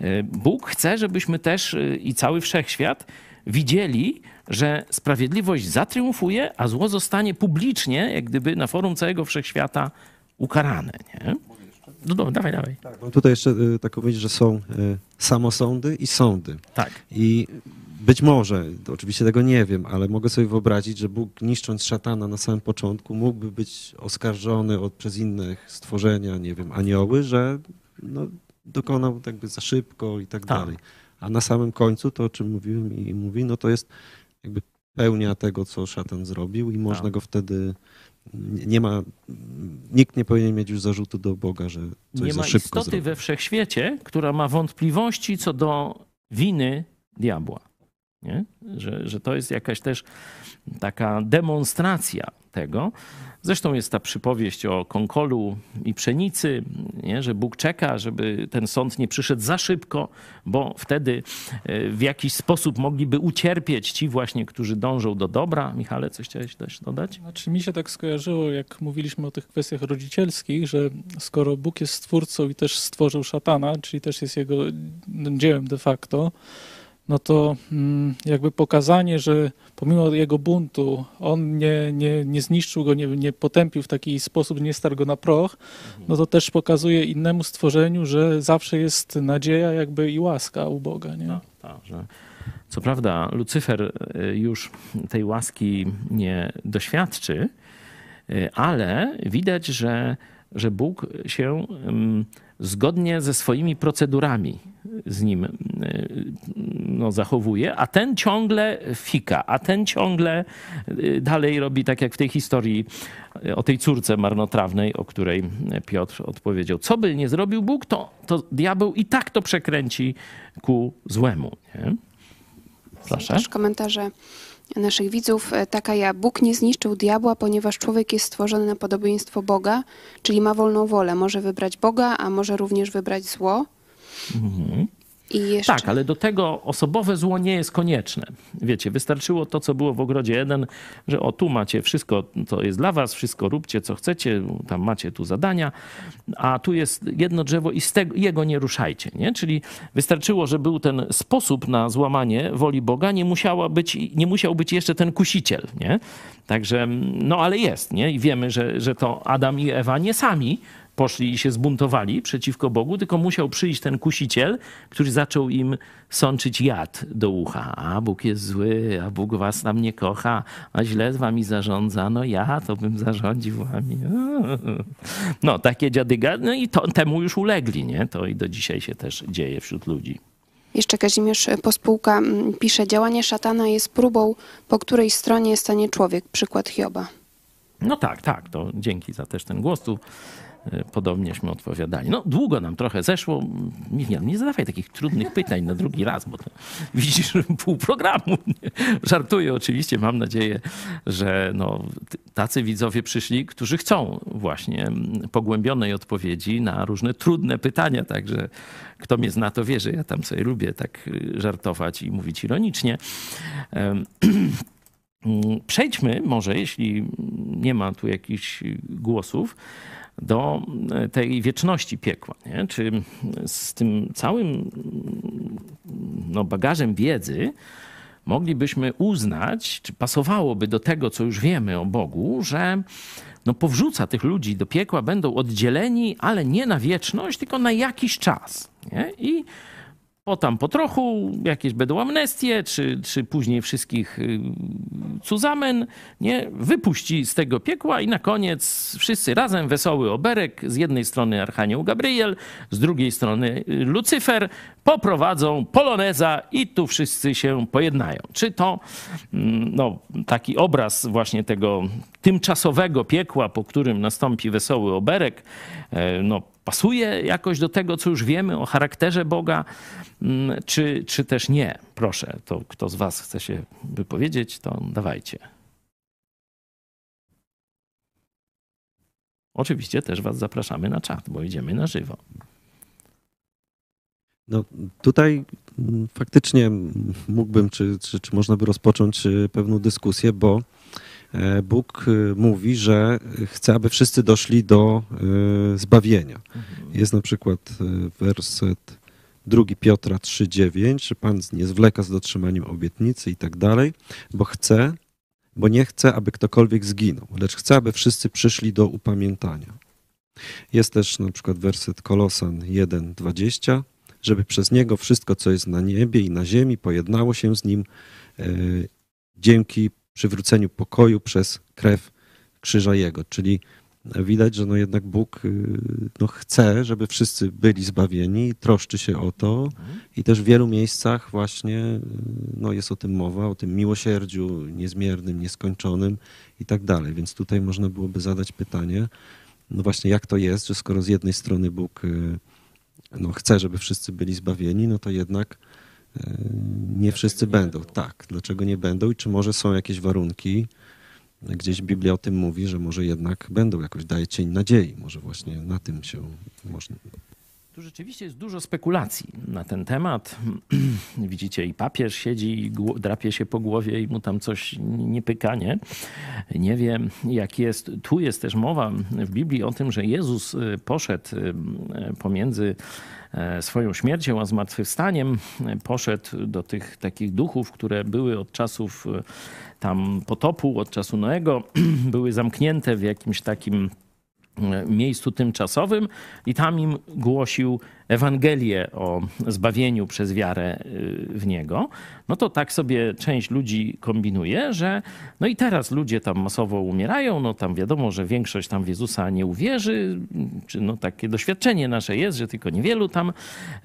e, Bóg chce, żebyśmy też e, i cały wszechświat widzieli, że sprawiedliwość zatriumfuje, a zło zostanie publicznie, jak gdyby na forum całego wszechświata ukarane. Nie? No, no dawaj, dawaj. Tak, mam tutaj jeszcze y, tak powiedzieć, że są samosądy i sądy. Tak. I być może, oczywiście tego nie wiem, ale mogę sobie wyobrazić, że Bóg niszcząc szatana na samym początku mógłby być oskarżony od, przez innych stworzenia, nie wiem, anioły, że no, dokonał jakby za szybko i tak, tak. dalej. A na samym końcu to, o czym mówiłem i mówi, no to jest jakby pełnia tego, co szatan zrobił i można tak. go wtedy nie ma, nikt nie powinien mieć już zarzutu do Boga, że coś Nie ma istoty zrobił. we wszechświecie, która ma wątpliwości co do winy diabła. Nie? Że, że to jest jakaś też taka demonstracja tego. Zresztą jest ta przypowieść o konkolu i pszenicy, nie? że Bóg czeka, żeby ten sąd nie przyszedł za szybko, bo wtedy e, w jakiś sposób mogliby ucierpieć ci właśnie, którzy dążą do dobra. Michale, coś chciałeś też dodać? Znaczy mi się tak skojarzyło, jak mówiliśmy o tych kwestiach rodzicielskich, że skoro Bóg jest stwórcą i też stworzył szatana, czyli też jest jego dziełem de facto, no to mm, jakby pokazanie, że pomimo jego buntu on nie, nie, nie zniszczył go, nie, nie potępił w taki sposób, nie starł go na proch, no to też pokazuje innemu stworzeniu, że zawsze jest nadzieja jakby i łaska u Boga. Nie? No, tak, że co prawda Lucyfer y, już tej łaski nie doświadczy, y, ale widać, że, że Bóg się mm, zgodnie ze swoimi procedurami z nim y, no, zachowuje, a ten ciągle fika, a ten ciągle dalej robi tak jak w tej historii o tej córce marnotrawnej, o której Piotr odpowiedział. Co by nie zrobił Bóg, to, to diabeł i tak to przekręci ku złemu. Nie? Proszę. Też komentarze naszych widzów. E, taka ja, Bóg nie zniszczył diabła, ponieważ człowiek jest stworzony na podobieństwo Boga, czyli ma wolną wolę. Może wybrać Boga, a może również wybrać zło. Mhm. Jeszcze... Tak, ale do tego osobowe zło nie jest konieczne. Wiecie, wystarczyło to, co było w ogrodzie jeden, że o tu macie wszystko, to jest dla was, wszystko róbcie, co chcecie, tam macie tu zadania, a tu jest jedno drzewo i z tego, jego nie ruszajcie. Nie? Czyli wystarczyło, że był ten sposób na złamanie woli Boga, nie, musiała być, nie musiał być jeszcze ten kusiciel. Nie? Także, no ale jest, nie? I wiemy, że, że to Adam i Ewa nie sami poszli i się zbuntowali przeciwko Bogu, tylko musiał przyjść ten kusiciel, który zaczął im sączyć jad do ucha. A Bóg jest zły, a Bóg was tam nie kocha, a źle z wami zarządza. No ja to bym zarządził wami. *laughs* No takie dziadyga, no i to, temu już ulegli, nie? To i do dzisiaj się też dzieje wśród ludzi. Jeszcze Kazimierz Pospółka mm, pisze, działanie szatana jest próbą, po której stronie stanie człowiek. Przykład Hioba. No tak, tak, to dzięki za też ten głos tu E, podobnieśmy odpowiadali. No długo nam trochę zeszło. Nie, nie zadawaj takich trudnych pytań na drugi raz, bo to *laughs* widzisz pół programu. Żartuję oczywiście. Mam nadzieję, że no, tacy widzowie przyszli, którzy chcą właśnie pogłębionej odpowiedzi na różne trudne pytania. Także kto mnie zna, to wie, że ja tam sobie lubię tak żartować i mówić ironicznie. *clears throat* Przejdźmy może, jeśli nie ma tu jakichś głosów, do e, tej wieczności piekła. Nie? Czy z tym całym no, bagażem wiedzy moglibyśmy uznać, czy pasowałoby do tego, co już wiemy o Bogu, że no, powrzuca tych ludzi do piekła, będą oddzieleni, ale nie na wieczność, tylko na jakiś czas. Nie? I o tam po trochu, jakieś będą amnestie, czy, czy później wszystkich y, cuzamen, nie? Wypuści z tego piekła i na koniec wszyscy razem, wesoły oberek, z jednej strony Archanioł Gabriel, z drugiej strony Lucyfer, poprowadzą poloneza i tu wszyscy się pojednają. Czy to mm, no, taki obraz właśnie tego tymczasowego piekła, po którym nastąpi wesoły oberek, e, no, pasuje jakoś do tego, co już wiemy o charakterze Boga, mm, czy, czy też nie? Proszę, to kto z Was chce się wypowiedzieć, to dawajcie. Oczywiście też Was zapraszamy na czat, bo idziemy na żywo. No tutaj mm, faktycznie mógłbym, czy, czy, czy można by rozpocząć y, pewną dyskusję, bo Bóg y, mówi, że chce, aby wszyscy doszli do y, zbawienia. Mhm. Jest na przykład werset 2 Piotra 3,9, że Pan nie zwleka z dotrzymaniem obietnicy i tak dalej, bo chce, bo nie chce, aby ktokolwiek zginął, lecz chce, aby wszyscy przyszli do upamiętania. Jest też na przykład werset Kolosan 1,20, żeby przez Niego wszystko, co jest na niebie i na ziemi, pojednało się z Nim e, dzięki przywróceniu pokoju przez krew krzyża Jego. Czyli widać, że no jednak Bóg y, no chce, żeby wszyscy byli zbawieni, troszczy się o to i też w wielu miejscach właśnie y, no jest o tym mowa, o tym miłosierdziu niezmiernym, nieskończonym i tak dalej. Więc tutaj można byłoby zadać pytanie, no właśnie jak to jest, że skoro z jednej strony Bóg y, no, chce, żeby wszyscy byli zbawieni, no to jednak nie wszyscy będą. Tak, dlaczego nie będą i czy może są jakieś warunki, gdzieś Biblia o tym mówi, że może jednak będą jakoś, daje cień nadziei. Może właśnie na tym się można... Tu rzeczywiście jest dużo spekulacji na ten temat. *clears throat* Widzicie, i papież siedzi i drapie się po głowie i mu tam coś nie pyka, nie? Wie, jak jest. Tu jest też mowa w Biblii o tym, że Jezus y, poszedł y, pomiędzy e, swoją śmiercią a zmartwychwstaniem, poszedł do tych takich duchów, które były od czasów y, tam potopu, od czasu Noego, *clears throat* były zamknięte w jakimś takim miejscu tymczasowym i tam im głosił Ewangelię o zbawieniu przez wiarę y, w Niego, no to tak sobie część ludzi kombinuje, że no i teraz ludzie tam masowo umierają, no tam wiadomo, że większość tam w Jezusa nie uwierzy, czy no takie doświadczenie nasze jest, że tylko niewielu tam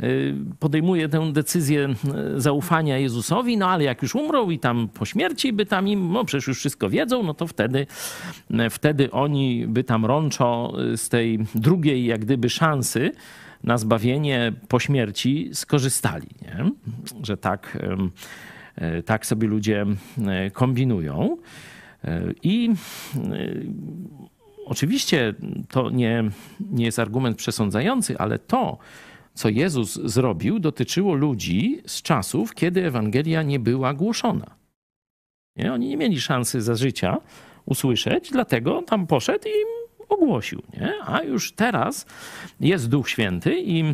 y, podejmuje tę decyzję y, zaufania Jezusowi, no ale jak już umrą i tam po śmierci by tam im, no przecież już wszystko wiedzą, no to wtedy, wtedy oni by tam rączo z tej drugiej jak gdyby szansy, na zbawienie po śmierci skorzystali. Nie? Że tak, e, tak sobie ludzie kombinują. E, I oczywiście to nie, nie jest argument przesądzający, ale to, co Jezus zrobił, dotyczyło ludzi z czasów, kiedy Ewangelia nie była głoszona. Nie? Oni nie mieli szansy za życia usłyszeć, dlatego tam poszedł i ogłosił. Nie? A już teraz jest Duch Święty i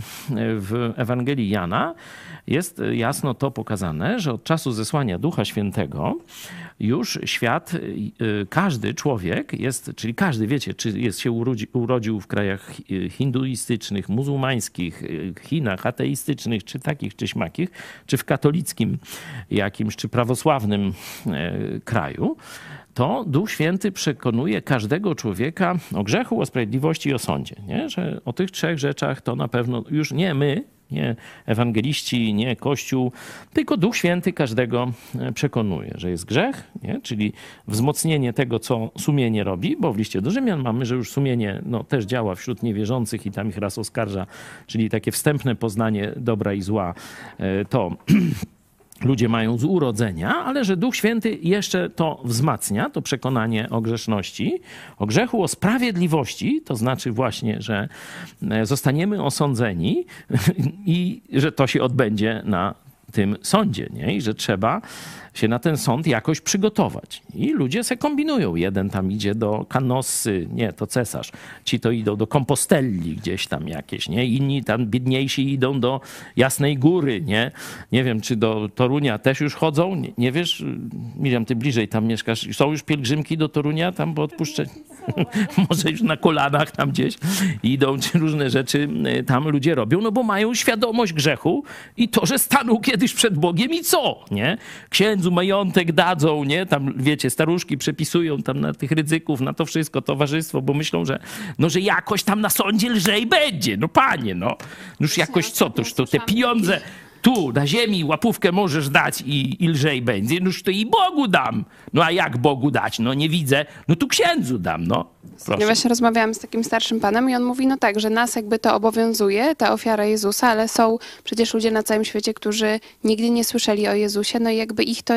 w Ewangelii Jana jest jasno to pokazane, że od czasu zesłania Ducha Świętego już świat, y, każdy człowiek jest, czyli każdy, wiecie, czy jest się urodzi, urodził w krajach hinduistycznych, muzułmańskich, Chinach, ateistycznych, czy takich, czy śmakich, czy w katolickim jakimś, czy prawosławnym e, kraju, to Duch Święty przekonuje każdego człowieka o grzechu, o sprawiedliwości i o sądzie. Nie? Że o tych trzech rzeczach to na pewno już nie my, nie ewangeliści, nie Kościół, tylko Duch Święty każdego e, przekonuje, że jest grzech, nie? czyli wzmocnienie tego, co sumienie robi, bo w liście do Rzymian mamy, że już sumienie no, też działa wśród niewierzących i tam ich raz oskarża, czyli takie wstępne poznanie dobra i zła, e, to *clears throat* ludzie mają z urodzenia, ale że Duch Święty jeszcze to wzmacnia, to przekonanie o grzeszności, o grzechu, o sprawiedliwości, to znaczy właśnie, że e, zostaniemy osądzeni *laughs* i że to się odbędzie na tym sądzie, nie? I że trzeba się na ten sąd jakoś przygotować. I ludzie se kombinują. Jeden tam idzie do Kanossy, nie, to cesarz. Ci to idą do Kompostelli gdzieś tam jakieś, nie? Inni tam biedniejsi idą do Jasnej Góry, nie? Nie wiem, czy do Torunia też już chodzą. Nie, nie wiesz, Miriam, ty bliżej tam mieszkasz. Są już pielgrzymki do Torunia tam po odpuszczeniu? *laughs* Może już na kolanach tam gdzieś idą, czy różne rzeczy y, tam ludzie robią, no bo mają świadomość grzechu i to, że staną kiedyś przed Bogiem i co, nie? Księdzu majątek dadzą, nie? Tam, wiecie, staruszki przepisują tam na tych ryzyków, na to wszystko, towarzystwo, bo myślą, że no, że jakoś tam na sądzie lżej będzie. No panie, no. Już jakoś co, to już to te pieniądze tu na ziemi łapówkę możesz dać i, i lżej będzie, noż to i Bogu dam. No a jak Bogu dać? No nie widzę, no tu księdzu dam, no. Proszę. Ja właśnie rozmawiałam z takim starszym panem i on mówi, no tak, że nas jakby to obowiązuje, ta ofiara Jezusa, ale są przecież ludzie na całym świecie, którzy nigdy nie słyszeli o Jezusie, no i jakby ich to,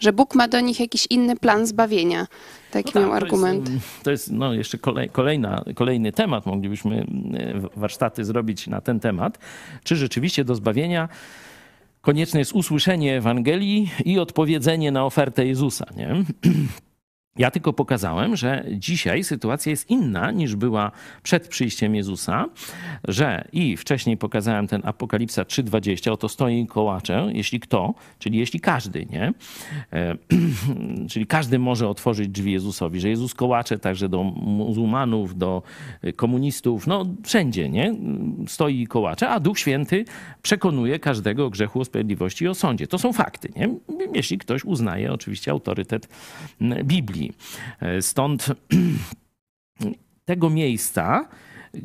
że Bóg ma do nich jakiś inny plan zbawienia. Taki no miał tak, argument. To jest, to jest no, jeszcze kolej, kolejna, kolejny temat. Moglibyśmy e, warsztaty zrobić na ten temat. Czy rzeczywiście do zbawienia konieczne jest usłyszenie Ewangelii i odpowiedzenie na ofertę Jezusa. Nie? *clears throat* Ja tylko pokazałem, że dzisiaj sytuacja jest inna niż była przed przyjściem Jezusa, że i wcześniej pokazałem ten Apokalipsa 3:20, oto stoi kołacze, jeśli kto, czyli jeśli każdy, nie? E, *clears throat* czyli każdy może otworzyć drzwi Jezusowi, że Jezus kołacze także do muzułmanów, do komunistów, no wszędzie, nie? Stoi kołacze, a Duch Święty przekonuje każdego o grzechu, o sprawiedliwości i o sądzie. To są fakty, nie? Jeśli ktoś uznaje oczywiście autorytet Biblii. E, stąd *clears throat* tego miejsca,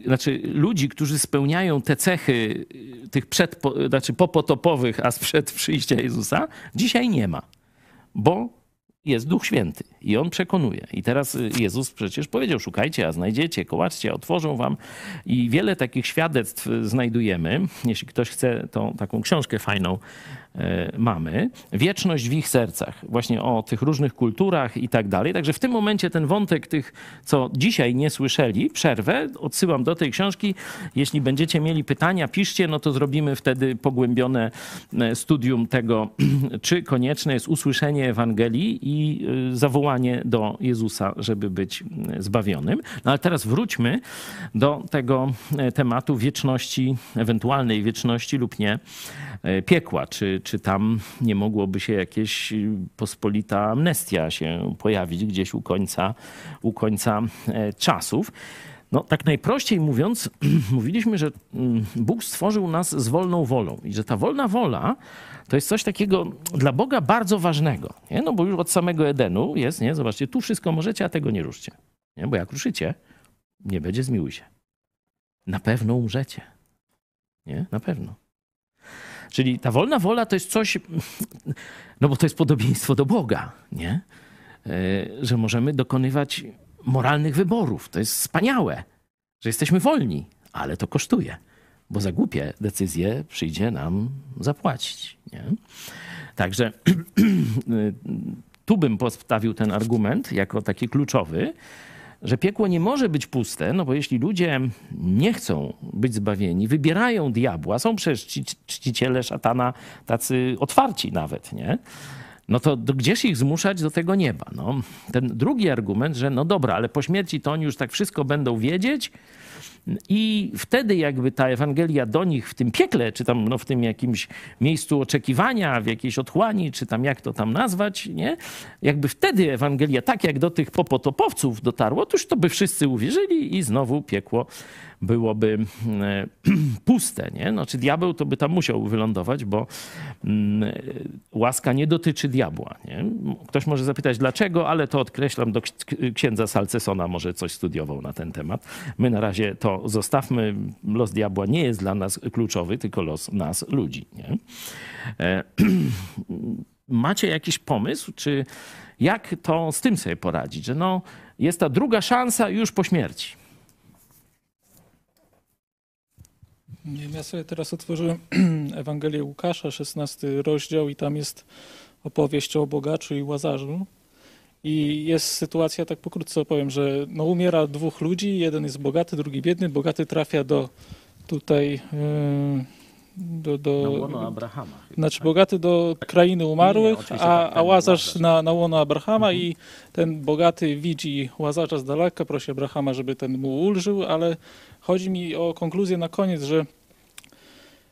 znaczy ludzi, którzy spełniają te cechy e, tych przed, znaczy popotopowych, a sprzed przyjścia Jezusa, dzisiaj nie ma. Bo jest Duch Święty i On przekonuje. I teraz y, Jezus przecież powiedział, szukajcie, a znajdziecie, kołaczcie, otworzą wam. I wiele takich świadectw znajdujemy. Jeśli ktoś chce, to taką książkę fajną E, mamy, wieczność w ich sercach, właśnie o tych różnych kulturach i tak dalej. Także w tym momencie ten wątek tych, co dzisiaj nie słyszeli, przerwę, odsyłam do tej książki. Jeśli będziecie mieli pytania, piszcie, no to zrobimy wtedy pogłębione e, studium tego, *clears throat* czy konieczne jest usłyszenie Ewangelii i e, zawołanie do Jezusa, żeby być zbawionym. No ale teraz wróćmy do tego tematu wieczności, ewentualnej wieczności lub nie piekła, czy, czy tam nie mogłoby się jakieś pospolita amnestia się pojawić gdzieś u końca, u końca e, czasów. No, tak najprościej mówiąc, *clears throat* mówiliśmy, że mm, Bóg stworzył nas z wolną wolą i że ta wolna wola to jest coś takiego dla Boga bardzo ważnego. Nie? No bo już od samego Edenu jest, nie? Zobaczcie, tu wszystko możecie, a tego nie ruszcie. Nie? Bo jak ruszycie, nie będzie zmiłuj się. Na pewno umrzecie. Nie? Na pewno. Czyli ta wolna wola to jest coś, no bo to jest podobieństwo do Boga, nie? E, że możemy dokonywać moralnych wyborów. To jest wspaniałe, że jesteśmy wolni, ale to kosztuje, bo za głupie decyzje przyjdzie nam zapłacić. Nie? Także *clears throat* tu bym postawił ten argument jako taki kluczowy, że piekło nie może być puste, no bo jeśli ludzie nie chcą być zbawieni, wybierają diabła, są przecież czciciele szatana tacy otwarci nawet, nie? No to gdzież ich zmuszać do tego nieba? No, ten drugi argument, że no dobra, ale po śmierci to oni już tak wszystko będą wiedzieć, i wtedy jakby ta Ewangelia do nich w tym piekle, czy tam no, w tym jakimś miejscu oczekiwania, w jakiejś otchłani, czy tam jak to tam nazwać, nie? Jakby wtedy Ewangelia tak jak do tych popotopowców dotarło, już to by wszyscy uwierzyli i znowu piekło byłoby e, *clears throat* puste. Nie? No, czy diabeł to by tam musiał wylądować, bo mm, łaska nie dotyczy diabła. Nie? Ktoś może zapytać dlaczego, ale to odkreślam do księdza Salcesona, może coś studiował na ten temat. My na razie to zostawmy. Los diabła nie jest dla nas kluczowy, tylko los nas, ludzi. Nie? E, *clears throat* macie jakiś pomysł, czy jak to z tym sobie poradzić, że no, jest ta druga szansa już po śmierci? Nie wiem, ja sobie teraz otworzyłem *clears throat* Ewangelię Łukasza, 16 rozdział i tam jest opowieść o bogaczu i łazarzu. I jest sytuacja, tak pokrótce opowiem, że no umiera dwóch ludzi, jeden jest bogaty, drugi biedny. Bogaty trafia do tutaj... Do, do, na łono Abrahama. Chyba, znaczy tak? bogaty do krainy umarłych, nie, nie, a, tak, a Łazarz na, na łono Abrahama mhm. i ten bogaty widzi Łazarza z daleka, prosi Abrahama, żeby ten mu ulżył, ale chodzi mi o konkluzję na koniec, że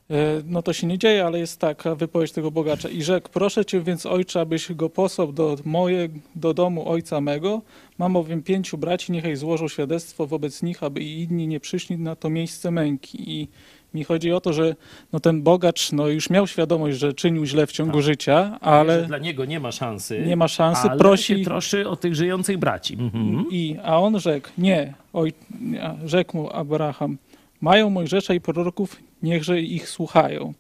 e, no to się nie dzieje, ale jest taka wypowiedź tego bogacza. I rzekł, proszę cię więc ojcze, abyś go posłał do, moje, do domu ojca mego. Mam bowiem pięciu braci, niechaj złożą świadectwo wobec nich, aby i inni nie przyszli na to miejsce męki. I mi chodzi o to, że no ten bogacz no już miał świadomość, że czynił źle w ciągu tak. życia, ale... Dla niego nie ma szansy. Nie ma szansy, ale prosi... się troszy o tych żyjących braci. Mhm. I, a on rzekł, nie, oj, rzekł mu Abraham, mają Mojżesza i proroków, niechże ich słuchają.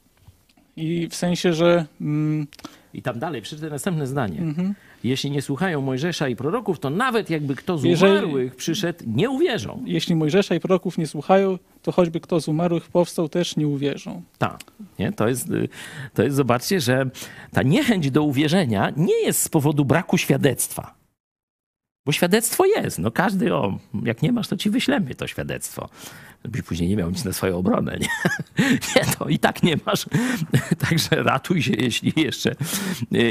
I w sensie, że... Mm, I tam dalej, przeczytaj następne zdanie. Mhm jeśli nie słuchają Mojżesza i proroków, to nawet jakby kto z umarłych przyszedł, nie uwierzą. Jeśli Mojżesza i proroków nie słuchają, to choćby kto z umarłych powstał, też nie uwierzą. Tak. Nie? To, jest, to jest, zobaczcie, że ta niechęć do uwierzenia nie jest z powodu braku świadectwa. Bo świadectwo jest. No każdy, o, jak nie masz, to ci wyślemy to świadectwo żebyś później nie miał nic na swoją obronę. Nie, *laughs* nie to i tak nie masz. *laughs* Także ratuj się, jeśli jeszcze,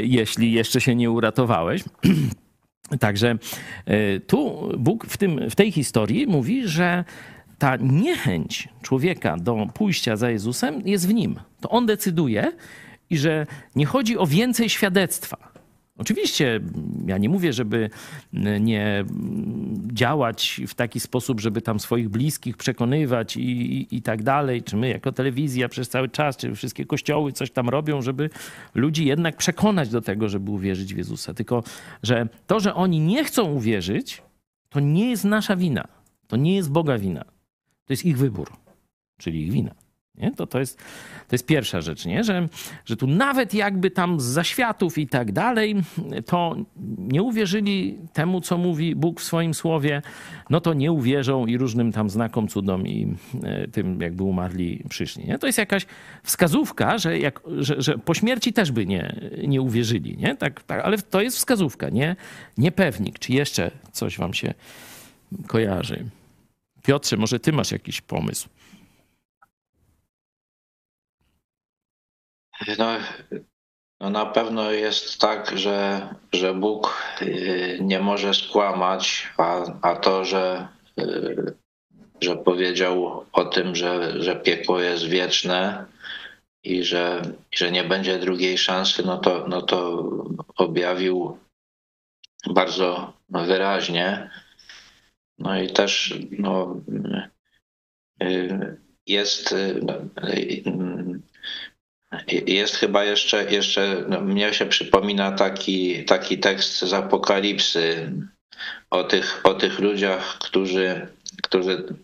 jeśli jeszcze się nie uratowałeś. *clears throat* Także e, tu Bóg w, tym, w tej historii mówi, że ta niechęć człowieka do pójścia za Jezusem jest w nim. To on decyduje i że nie chodzi o więcej świadectwa Oczywiście ja nie mówię, żeby nie działać w taki sposób, żeby tam swoich bliskich przekonywać i, i, i, tak dalej, czy my jako telewizja przez cały czas, czy wszystkie kościoły coś tam robią, żeby ludzi jednak przekonać do tego, żeby uwierzyć w Jezusa. Tylko, że to, że oni nie chcą uwierzyć, to nie jest nasza wina. To nie jest Boga wina. To jest ich wybór, czyli ich wina. Nie? To, to, jest, to jest pierwsza rzecz, nie? Że, że tu nawet jakby tam z zaświatów i tak dalej, to nie uwierzyli temu, co mówi Bóg w swoim słowie, no to nie uwierzą i różnym tam znakom, cudom i e, tym jakby umarli przyszli. Nie? To jest jakaś wskazówka, że, jak, że, że po śmierci też by nie, nie uwierzyli, nie? Tak, tak, ale to jest wskazówka, nie, nie pewnik. Czy jeszcze coś wam się kojarzy? Piotrze, może ty masz jakiś pomysł? No, no na pewno jest tak, że, że Bóg y, nie może skłamać, a, a to, że, y, że powiedział o tym, że, że piekło jest wieczne i że, że nie będzie drugiej szansy, no to, no to objawił bardzo wyraźnie. No i też no, y, jest jest chyba jeszcze, jeszcze no, mnie się przypomina taki, taki tekst z Apokalipsy o tych, o tych ludziach, którzy, którzy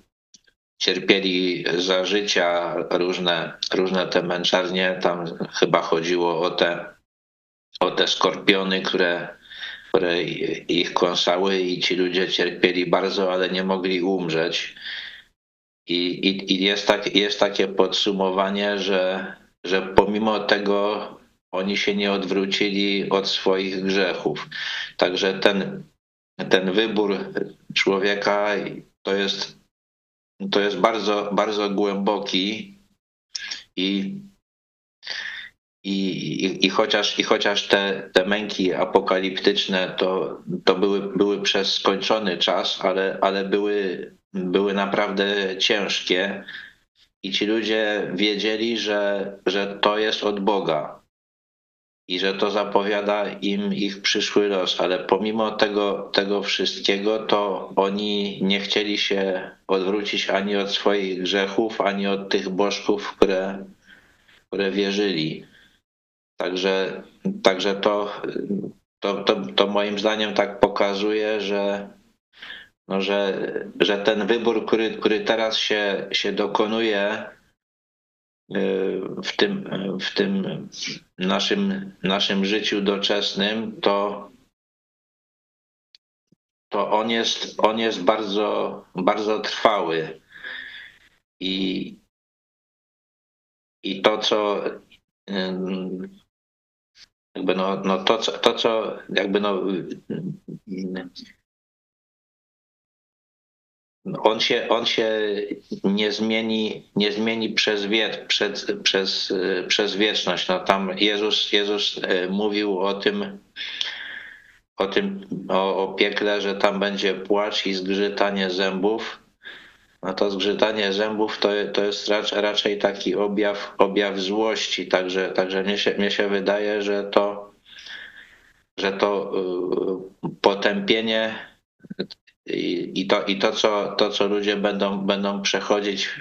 cierpieli za życia różne, różne te męczarnie. Tam chyba chodziło o te, o te skorpiony, które, które ich kąsały i ci ludzie cierpieli bardzo, ale nie mogli umrzeć. I, i, i jest, tak, jest takie podsumowanie, że że pomimo tego oni się nie odwrócili od swoich grzechów. Także ten, ten wybór człowieka to jest, to jest bardzo, bardzo głęboki i, i, i, chociaż, i chociaż te, te męki apokaliptyczne to, to były, były przez skończony czas, ale, ale były, były naprawdę ciężkie i ci ludzie wiedzieli, że, że to jest od Boga i że to zapowiada im ich przyszły los, ale pomimo tego, tego wszystkiego, to oni nie chcieli się odwrócić ani od swoich grzechów, ani od tych bożków, które, które wierzyli. Także, także to, to, to, to moim zdaniem tak pokazuje, że no, że, że ten wybór, który, który teraz się, się dokonuje y, w tym, w tym naszym, naszym życiu doczesnym, to, to on, jest, on jest bardzo, bardzo trwały. I, i to, co jakby no, no to, co, to, co jakby no on się, on się nie zmieni, nie zmieni przez, wie, przez, przez, przez wieczność. No tam Jezus, Jezus e, mówił o tym, o tym, o, o piekle, że tam będzie płacz i zgrzytanie zębów. No to zgrzytanie zębów to, to jest raczej, raczej taki objaw, objaw złości. Także, także mnie, się, mnie się wydaje, że to, że to e, potępienie i, to, i to, co, to, co ludzie będą, będą przechodzić w,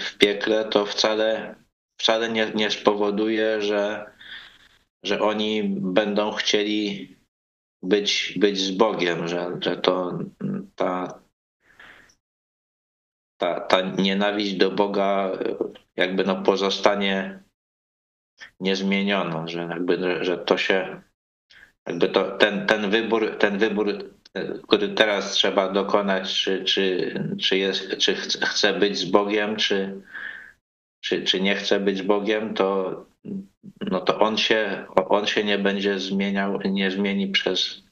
w piekle, to wcale, wcale nie, nie spowoduje, że, że oni będą chcieli być, być z Bogiem, że, że to ta, ta, ta nienawiść do Boga jakby no pozostanie niezmieniona, że jakby, że to się jakby to, ten, ten wybór, ten wybór który teraz trzeba dokonać, czy, czy, czy, jest, czy chce być z Bogiem, czy, czy, czy nie chce być Bogiem, to, no to on, się, on się nie będzie zmieniał, nie zmieni przez,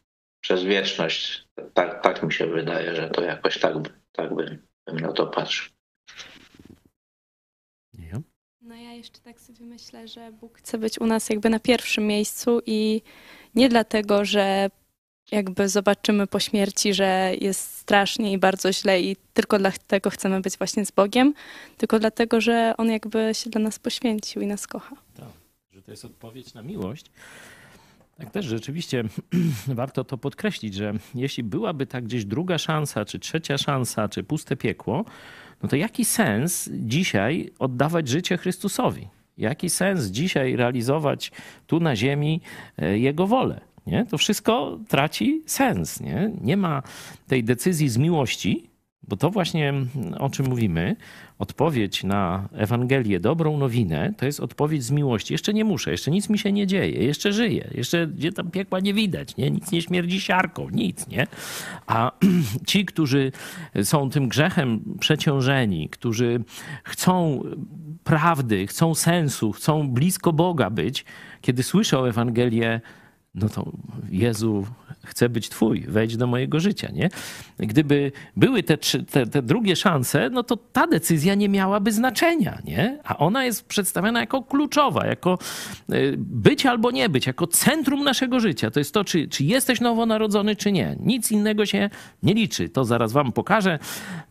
przez wieczność. Tak, tak mi się wydaje, że to jakoś tak, tak bym, bym na to patrzył. No ja jeszcze tak sobie myślę, że Bóg chce być u nas jakby na pierwszym miejscu i nie dlatego, że jakby zobaczymy po śmierci, że jest strasznie i bardzo źle i tylko dlatego chcemy być właśnie z Bogiem, tylko dlatego, że On jakby się dla nas poświęcił i nas kocha. Tak, że to jest odpowiedź na miłość. Tak też rzeczywiście *clears throat* warto to podkreślić, że jeśli byłaby tak gdzieś druga szansa, czy trzecia szansa, czy puste piekło, no to jaki sens dzisiaj oddawać życie Chrystusowi? Jaki sens dzisiaj realizować tu na ziemi e, Jego wolę? Nie? To wszystko traci sens. Nie? nie ma tej decyzji z miłości, Bo to właśnie o czym mówimy, odpowiedź na Ewangelię, dobrą nowinę, to jest odpowiedź z miłości. Jeszcze nie muszę, jeszcze nic mi się nie dzieje, jeszcze żyję, jeszcze gdzie tam piekła nie widać, nie? nic nie śmierdzi siarką, nic, nie? A *clears throat* ci, którzy są tym grzechem przeciążeni, którzy chcą prawdy, chcą sensu, chcą blisko Boga być, kiedy słyszą Ewangelię, no to Jezu, chcę być Twój, wejdź do mojego życia, nie? Gdyby były te, te, te drugie szanse, no to ta decyzja nie miałaby znaczenia, nie? A ona jest przedstawiana jako kluczowa, jako e, być albo nie być, jako centrum naszego życia. To jest to, czy, czy jesteś nowonarodzony, czy nie. Nic innego się nie liczy. To zaraz Wam pokażę,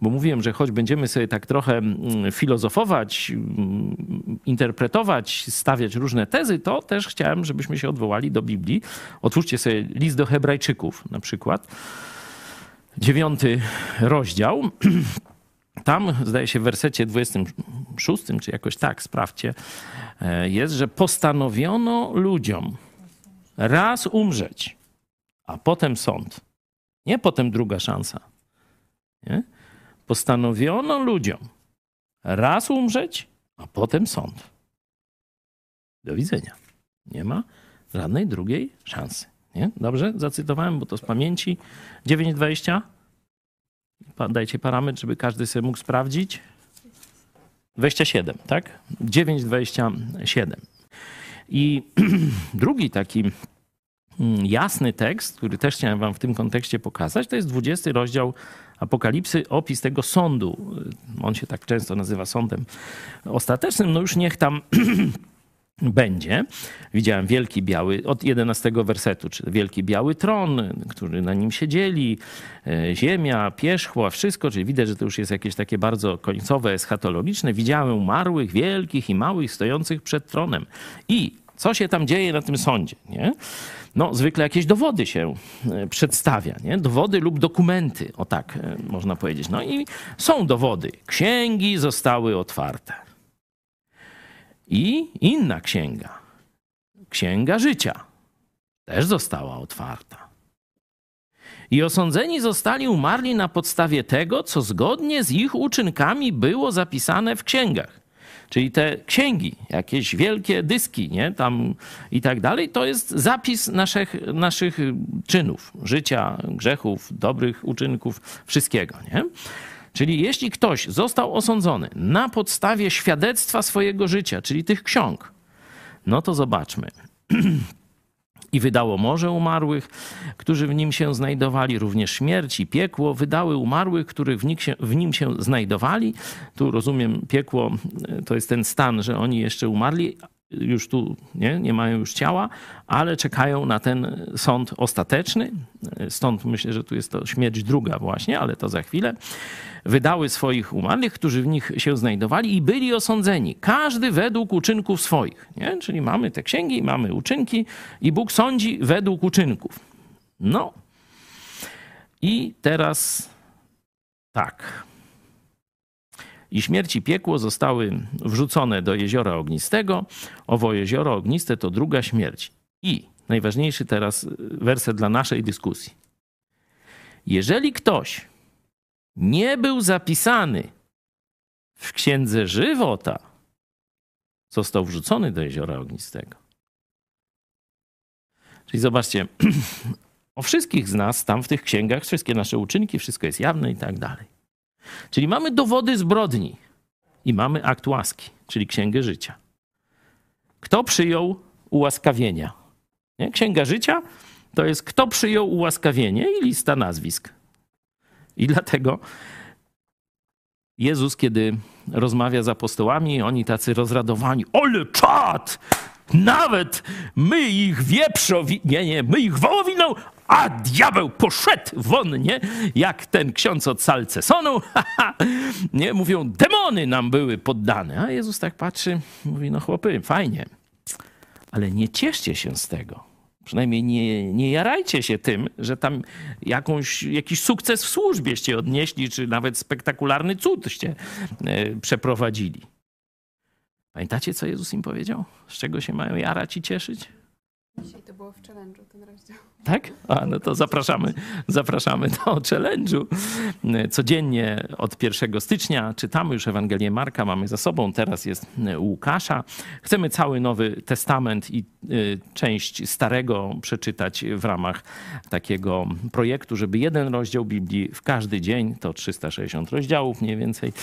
bo mówiłem, że choć będziemy sobie tak trochę mm, filozofować, mm, interpretować, stawiać różne tezy, to też chciałem, żebyśmy się odwołali do Biblii. Otwórzcie sobie list do Hebrajczyków na przykład. Dziewiąty rozdział. *clears throat* Tam, zdaje się, w wersecie 26, czy jakoś tak, sprawdźcie, e, jest, że postanowiono ludziom raz umrzeć, a potem sąd. Nie potem druga szansa. Nie? Postanowiono ludziom raz umrzeć, a potem sąd. Do widzenia. Nie ma żadnej drugiej szansy. Nie? Dobrze? Zacytowałem, bo to z pamięci. 9.20. Dajcie parametr, żeby każdy sobie mógł sprawdzić. 27, tak? 9.27. I *clears throat* drugi taki mm, jasny tekst, który też chciałem wam w tym kontekście pokazać, to jest 20 rozdział Apokalipsy, opis tego sądu. On się tak często nazywa sądem ostatecznym. No już niech tam *clears throat* będzie. Widziałem wielki biały, od 11 wersetu, czy wielki biały tron, który na nim siedzieli, e, ziemia, pierzchła, wszystko, czyli widać, że to już jest jakieś takie bardzo końcowe, eschatologiczne. Widziałem umarłych, wielkich i małych, stojących przed tronem. I co się tam dzieje na tym sądzie, nie? No, zwykle jakieś dowody się e, przedstawia, nie? Dowody lub dokumenty, o tak e, można powiedzieć. No i są dowody. Księgi zostały otwarte i inna księga, księga życia, też została otwarta. I osądzeni zostali umarli na podstawie tego, co zgodnie z ich uczynkami było zapisane w księgach. Czyli te księgi, jakieś wielkie dyski, nie? Tam i tak dalej, to jest zapis naszych, naszych czynów, życia, grzechów, dobrych uczynków, wszystkiego, nie? Czyli jeśli ktoś został osądzony na podstawie świadectwa swojego życia, czyli tych ksiąg, no to zobaczmy. *clears throat* I wydało morze umarłych, którzy w nim się znajdowali, również śmierć i piekło wydały umarłych, których w, się, w nim się znajdowali. Tu rozumiem, piekło to jest ten stan, że oni jeszcze umarli, już tu nie, nie mają już ciała, ale czekają na ten sąd ostateczny. Stąd myślę, że tu jest to śmierć druga właśnie, ale to za chwilę. Wydały swoich umarłych, którzy w nich się znajdowali i byli osądzeni. Każdy według uczynków swoich. Nie? Czyli mamy te księgi, mamy uczynki i Bóg sądzi według uczynków. No. I teraz tak i śmierć i piekło zostały wrzucone do jeziora ognistego. Owo jezioro ogniste to druga śmierć. I najważniejszy teraz werset dla naszej dyskusji. Jeżeli ktoś nie był zapisany w księdze żywota, został wrzucony do jeziora ognistego. Czyli zobaczcie, *clears throat* o wszystkich z nas tam w tych księgach, wszystkie nasze uczynki, wszystko jest jawne i tak dalej. Czyli mamy dowody zbrodni i mamy akt łaski, czyli księgę życia. Kto przyjął ułaskawienia? Nie? Księga życia to jest kto przyjął ułaskawienie i lista nazwisk. I dlatego Jezus, kiedy rozmawia z apostołami, oni tacy rozradowani, ole czad! Nawet my ich wieprzowi, nie, nie, my ich wołowiną, a diabeł poszedł won, nie? Jak ten ksiądz od Salcesonu, *laughs* nie? Mówią, demony nam były poddane. A Jezus tak patrzy, mówi, no chłopy, fajnie, ale nie cieszcie się z tego. Przynajmniej nie, nie jarajcie się tym, że tam jakąś, jakiś sukces w służbieście odnieśli, czy nawet spektakularny cudście e, przeprowadzili. Pamiętacie, co Jezus im powiedział? Z czego się mają jarać i cieszyć? Dzisiaj to było w challenge'u ten rozdział. Tak? A, no to zapraszamy, zapraszamy do challenge'u. Codziennie od 1 stycznia czytamy już Ewangelię Marka, mamy za sobą, teraz jest Łukasza. Chcemy cały Nowy Testament i y, część Starego przeczytać w ramach takiego projektu, żeby jeden rozdział Biblii w każdy dzień, to 360 rozdziałów mniej więcej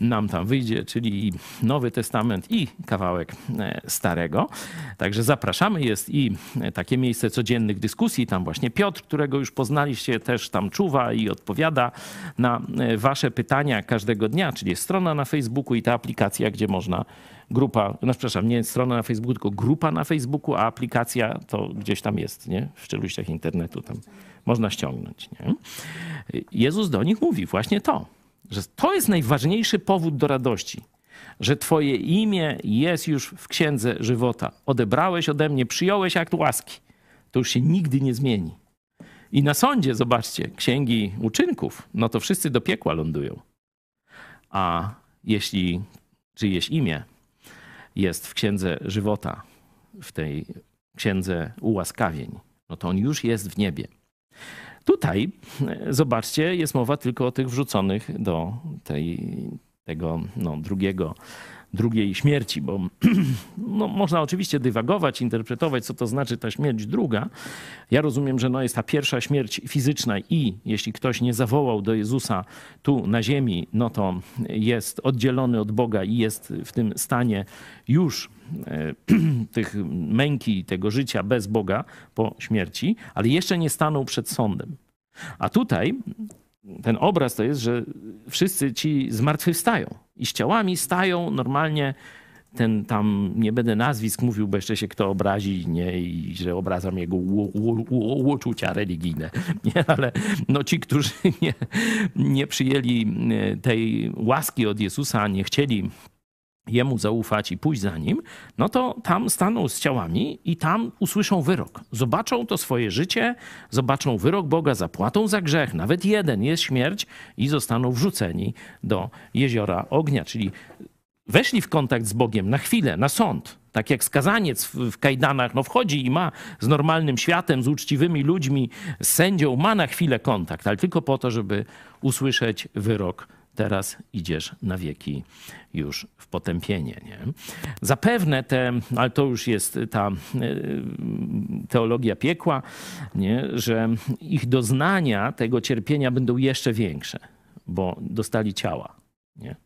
nam tam wyjdzie, czyli Nowy Testament i kawałek e, Starego. Także zapraszamy, jest i takie miejsce codziennych dyskusji. Tam właśnie Piotr, którego już poznaliście, też tam czuwa i odpowiada na e, wasze pytania każdego dnia, czyli jest strona na Facebooku i ta aplikacja, gdzie można grupa, no przepraszam, nie strona na Facebooku, tylko grupa na Facebooku, a aplikacja to gdzieś tam jest, nie? W czeluściach internetu tam można ściągnąć, nie? Jezus do nich mówi właśnie to, że to jest najważniejszy powód do radości że Twoje imię jest już w księdze żywota. Odebrałeś ode mnie, przyjąłeś akt łaski. To już się nigdy nie zmieni. I na sądzie, zobaczcie, księgi uczynków, no to wszyscy do piekła lądują. A jeśli czyjeś imię jest w księdze żywota, w tej księdze ułaskawień, no to on już jest w niebie. Tutaj, zobaczcie, jest mowa tylko o tych wrzuconych do tej tego no, drugiego, drugiej śmierci, bo *clears throat* no, można oczywiście dywagować, interpretować, co to znaczy ta śmierć druga. Ja rozumiem, że no, jest ta pierwsza śmierć fizyczna i jeśli ktoś nie zawołał do Jezusa tu na ziemi, no to jest oddzielony od Boga i jest w tym stanie już e, *clears throat* tych męki, tego życia bez Boga po śmierci, ale jeszcze nie stanął przed sądem. A tutaj ten obraz to jest, że wszyscy ci zmartwychwstają i z ciałami stają normalnie. Ten tam, nie będę nazwisk mówił, bo jeszcze się kto obrazi, nie, i że obrazam jego uczucia religijne, *laughs* nie, ale no ci, którzy *laughs* nie, nie przyjęli e, tej łaski od Jezusa, nie chcieli jemu zaufać i pójść za nim, no to tam staną z ciałami i tam usłyszą wyrok. Zobaczą to swoje życie, zobaczą wyrok Boga, zapłatą za grzech, nawet jeden jest śmierć i zostaną wrzuceni do jeziora ognia, czyli weszli w kontakt z Bogiem na chwilę, na sąd. Tak jak skazaniec w kajdanach no wchodzi i ma z normalnym światem, z uczciwymi ludźmi, z sędzią, ma na chwilę kontakt, ale tylko po to, żeby usłyszeć wyrok teraz idziesz na wieki już w potępienie. Nie? Zapewne te, ale to już jest ta e, teologia piekła, nie? że ich doznania tego cierpienia będą jeszcze większe, bo dostali ciała. Nie?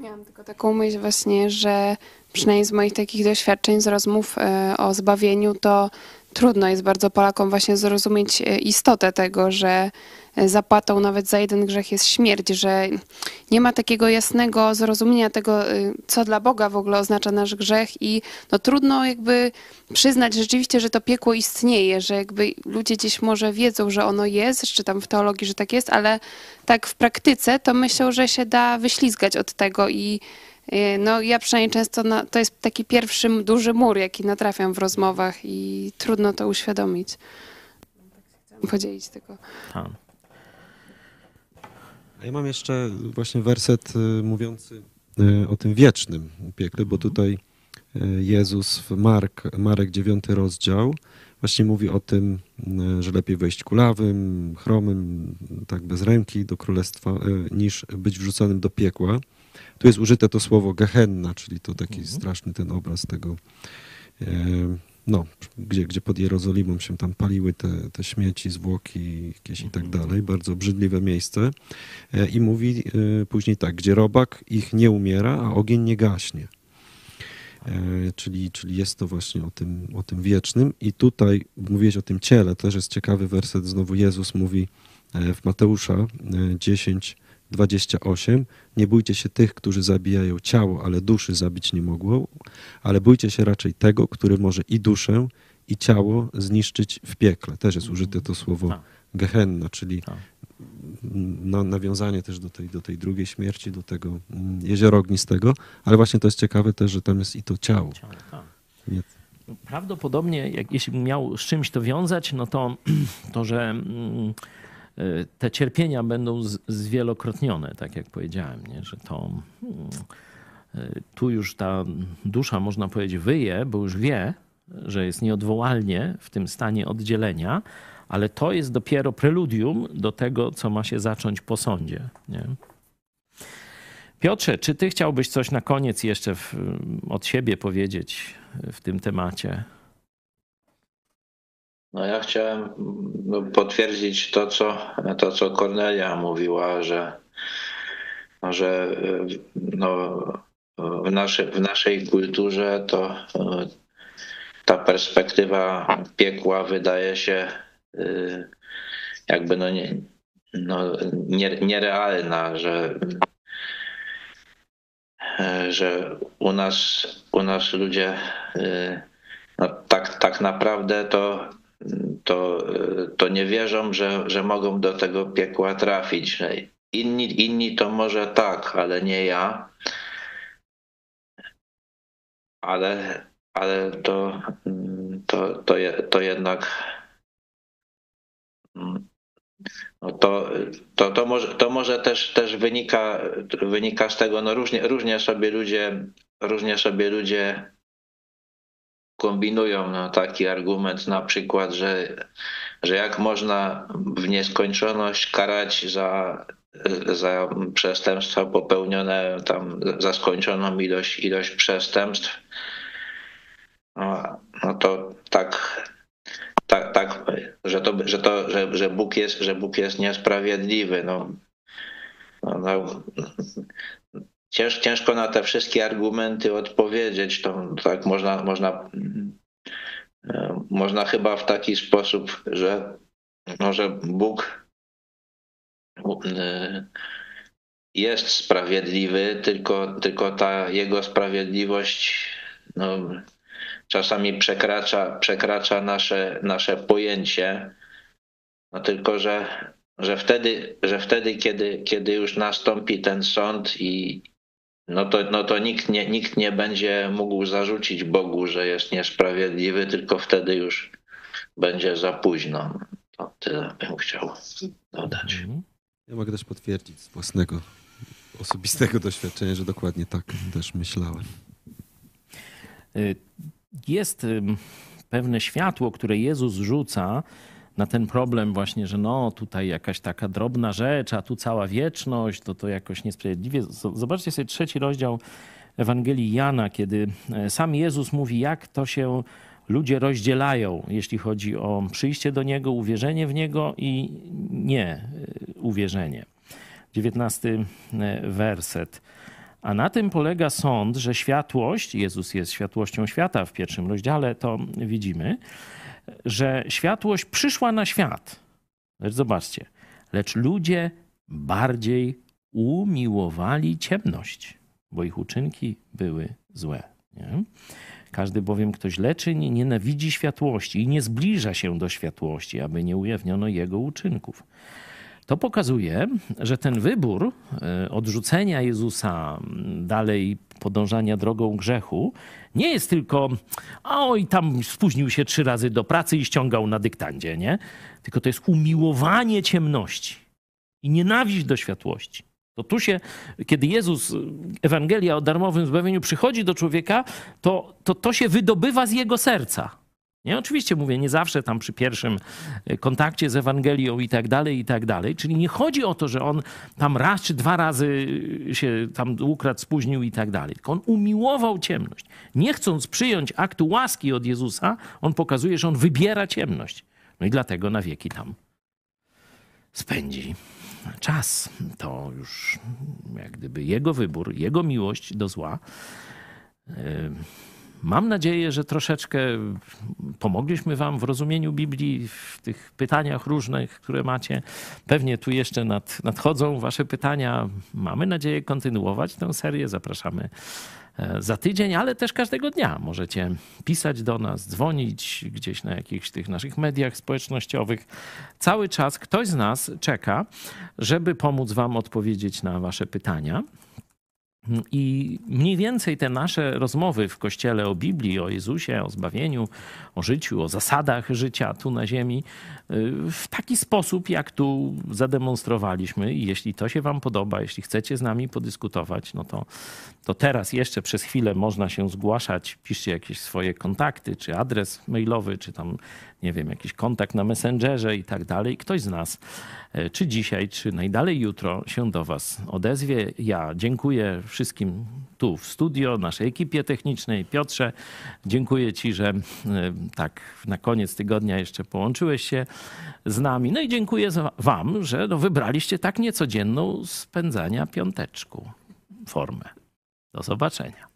miałam tylko taką myśl właśnie, że przynajmniej z moich takich doświadczeń, z rozmów e, o zbawieniu, to trudno jest bardzo Polakom właśnie zrozumieć e, istotę tego, że zapłatą nawet za jeden grzech jest śmierć, że nie ma takiego jasnego zrozumienia tego, y, co dla Boga w ogóle oznacza nasz grzech i no trudno jakby przyznać rzeczywiście, że to piekło istnieje, że jakby ludzie gdzieś może wiedzą, że ono jest, czy tam w teologii, że tak jest, ale tak w praktyce to myślą, że się da wyślizgać od tego i y, no ja przynajmniej często, na, to jest taki pierwszy duży mur, jaki natrafiam w rozmowach i trudno to uświadomić. Podzielić tego. Ja mam jeszcze właśnie werset y, mówiący y, o tym wiecznym piekle, bo tutaj y, Jezus w Mark, Marek 9 rozdział właśnie mówi o tym, że lepiej wejść kulawym, chromym, tak bez ręki do królestwa, niż być wrzuconym do piekła. Tu jest użyte to słowo gehenna, czyli to taki mhm. straszny ten obraz tego no, gdzie, gdzie pod Jerozolimą się tam paliły te, te śmieci, zwłoki jakieś i tak mhm. dalej. Bardzo obrzydliwe miejsce. E, I mówi e, później tak, gdzie robak ich nie umiera, a ogień nie gaśnie. E, czyli, czyli jest to właśnie o tym, o tym wiecznym. I tutaj mówiłeś o tym ciele, też jest ciekawy werset. Znowu Jezus mówi w Mateusza 10, 28. Nie bójcie się tych, którzy zabijają ciało, ale duszy zabić nie mogą, ale bójcie się raczej tego, który może i duszę, i ciało zniszczyć w piekle. Też jest użyte to słowo tak. gehenna, czyli tak. na, nawiązanie też do tej, do tej drugiej śmierci, do tego mm, jeziora ognistego, ale właśnie to jest ciekawe też, że tam jest i to ciało. ciało tak. Nie. No, prawdopodobnie, jak, jeśli miał z czymś to wiązać, no to *clears throat* to, że mm, te cierpienia będą zwielokrotnione, tak jak powiedziałem, nie? że to tu już ta dusza, można powiedzieć, wyje, bo już wie, że jest nieodwołalnie w tym stanie oddzielenia, ale to jest dopiero preludium do tego, co ma się zacząć po sądzie. Nie? Piotrze, czy ty chciałbyś coś na koniec jeszcze w, od siebie powiedzieć w tym temacie? No ja chciałem no, potwierdzić to, co, to, co Kornelia mówiła, że, że no, w, naszy, w naszej kulturze to ta perspektywa piekła wydaje się y, jakby no, nie, no nie, nierealna, że, że u nas, u nas ludzie y, no tak, tak naprawdę to, to, to nie wierzą, że, że mogą do tego piekła trafić. Inni, inni to może tak, ale nie ja. Ale ale to, to, to, to jednak no to, to, to, może, to może też, też wynika, wynika z tego, no różnie, różnie sobie ludzie, różnie sobie ludzie kombinują no, taki argument na przykład, że, że jak można w nieskończoność karać za, za przestępstwa popełnione tam za skończoną ilość, ilość przestępstw, no, no to tak, tak, tak że, to, że, to, że, że, Bóg jest, że Bóg jest niesprawiedliwy. No, no, no, cięż, ciężko na te wszystkie argumenty odpowiedzieć. To tak można, można, można chyba w taki sposób, że, no, że Bóg y, jest sprawiedliwy, tylko, tylko ta jego sprawiedliwość no, czasami przekracza, przekracza nasze, nasze pojęcie. No tylko, że, że wtedy, że wtedy kiedy, kiedy już nastąpi ten sąd i no to, no to nikt, nie, nikt nie będzie mógł zarzucić Bogu, że jest niesprawiedliwy, tylko wtedy już będzie za późno. To tyle bym chciał dodać. Mhm. Ja mogę też potwierdzić z własnego osobistego doświadczenia, że dokładnie tak też myślałem. Y, jest pewne światło, które Jezus rzuca na ten problem właśnie, że no tutaj jakaś taka drobna rzecz, a tu cała wieczność, to to jakoś niesprawiedliwie. Zobaczcie sobie trzeci rozdział Ewangelii Jana, kiedy e, sam Jezus mówi, jak to się ludzie rozdzielają, jeśli chodzi o przyjście do Niego, uwierzenie w Niego i nie e, uwierzenie. Dziewiętnasty e, werset. A na tym polega sąd, że światłość, Jezus jest światłością świata w pierwszym rozdziale, to widzimy, że światłość przyszła na świat. Lecz zobaczcie, lecz ludzie bardziej umiłowali ciemność, bo ich uczynki były złe. Nie? Każdy bowiem, kto źle czyni, nienawidzi światłości i nie zbliża się do światłości, aby nie ujawniono jego uczynków. To pokazuje, że ten wybór e, odrzucenia Jezusa, dalej podążania drogą grzechu, nie jest tylko, oj, tam spóźnił się trzy razy do pracy i ściągał na dyktandzie, nie? Tylko to jest umiłowanie ciemności i nienawiść do światłości. To tu się, kiedy Jezus, Ewangelia o darmowym zbawieniu przychodzi do człowieka, to to, to się wydobywa z jego serca. Nie, oczywiście mówię, nie zawsze tam przy pierwszym e, kontakcie z Ewangelią i tak dalej, i tak dalej. Czyli nie chodzi o to, że on tam raz czy dwa razy się tam ukradł, spóźnił i tak dalej. Tylko on umiłował ciemność. Nie chcąc przyjąć aktu łaski od Jezusa, on pokazuje, że on wybiera ciemność. No i dlatego na wieki tam spędzi czas. To już jak gdyby jego wybór, jego miłość do zła. Yy Mam nadzieję, że troszeczkę pomogliśmy Wam w rozumieniu Biblii, w tych pytaniach różnych, które macie. Pewnie tu jeszcze nad, nadchodzą Wasze pytania. Mamy nadzieję kontynuować tę serię. Zapraszamy e, za tydzień, ale też każdego dnia możecie pisać do nas, dzwonić gdzieś na jakichś tych naszych mediach społecznościowych. Cały czas ktoś z nas czeka, żeby pomóc Wam odpowiedzieć na Wasze pytania. I mniej więcej te nasze rozmowy w kościele o Biblii, o Jezusie, o zbawieniu, o życiu, o zasadach życia tu na Ziemi, y, w taki sposób, jak tu zademonstrowaliśmy. I jeśli to się Wam podoba, jeśli chcecie z nami podyskutować, no to, to teraz jeszcze przez chwilę można się zgłaszać. Piszcie jakieś swoje kontakty, czy adres mailowy, czy tam, nie wiem, jakiś kontakt na Messengerze i tak dalej. Ktoś z nas, y, czy dzisiaj, czy najdalej jutro się do Was odezwie. Ja dziękuję wszystkim tu w studio, naszej ekipie technicznej. Piotrze, dziękuję Ci, że e, tak na koniec tygodnia jeszcze połączyłeś się z nami. No i dziękuję Wam, że no wybraliście tak niecodzienną spędzania piąteczku formę. Do zobaczenia.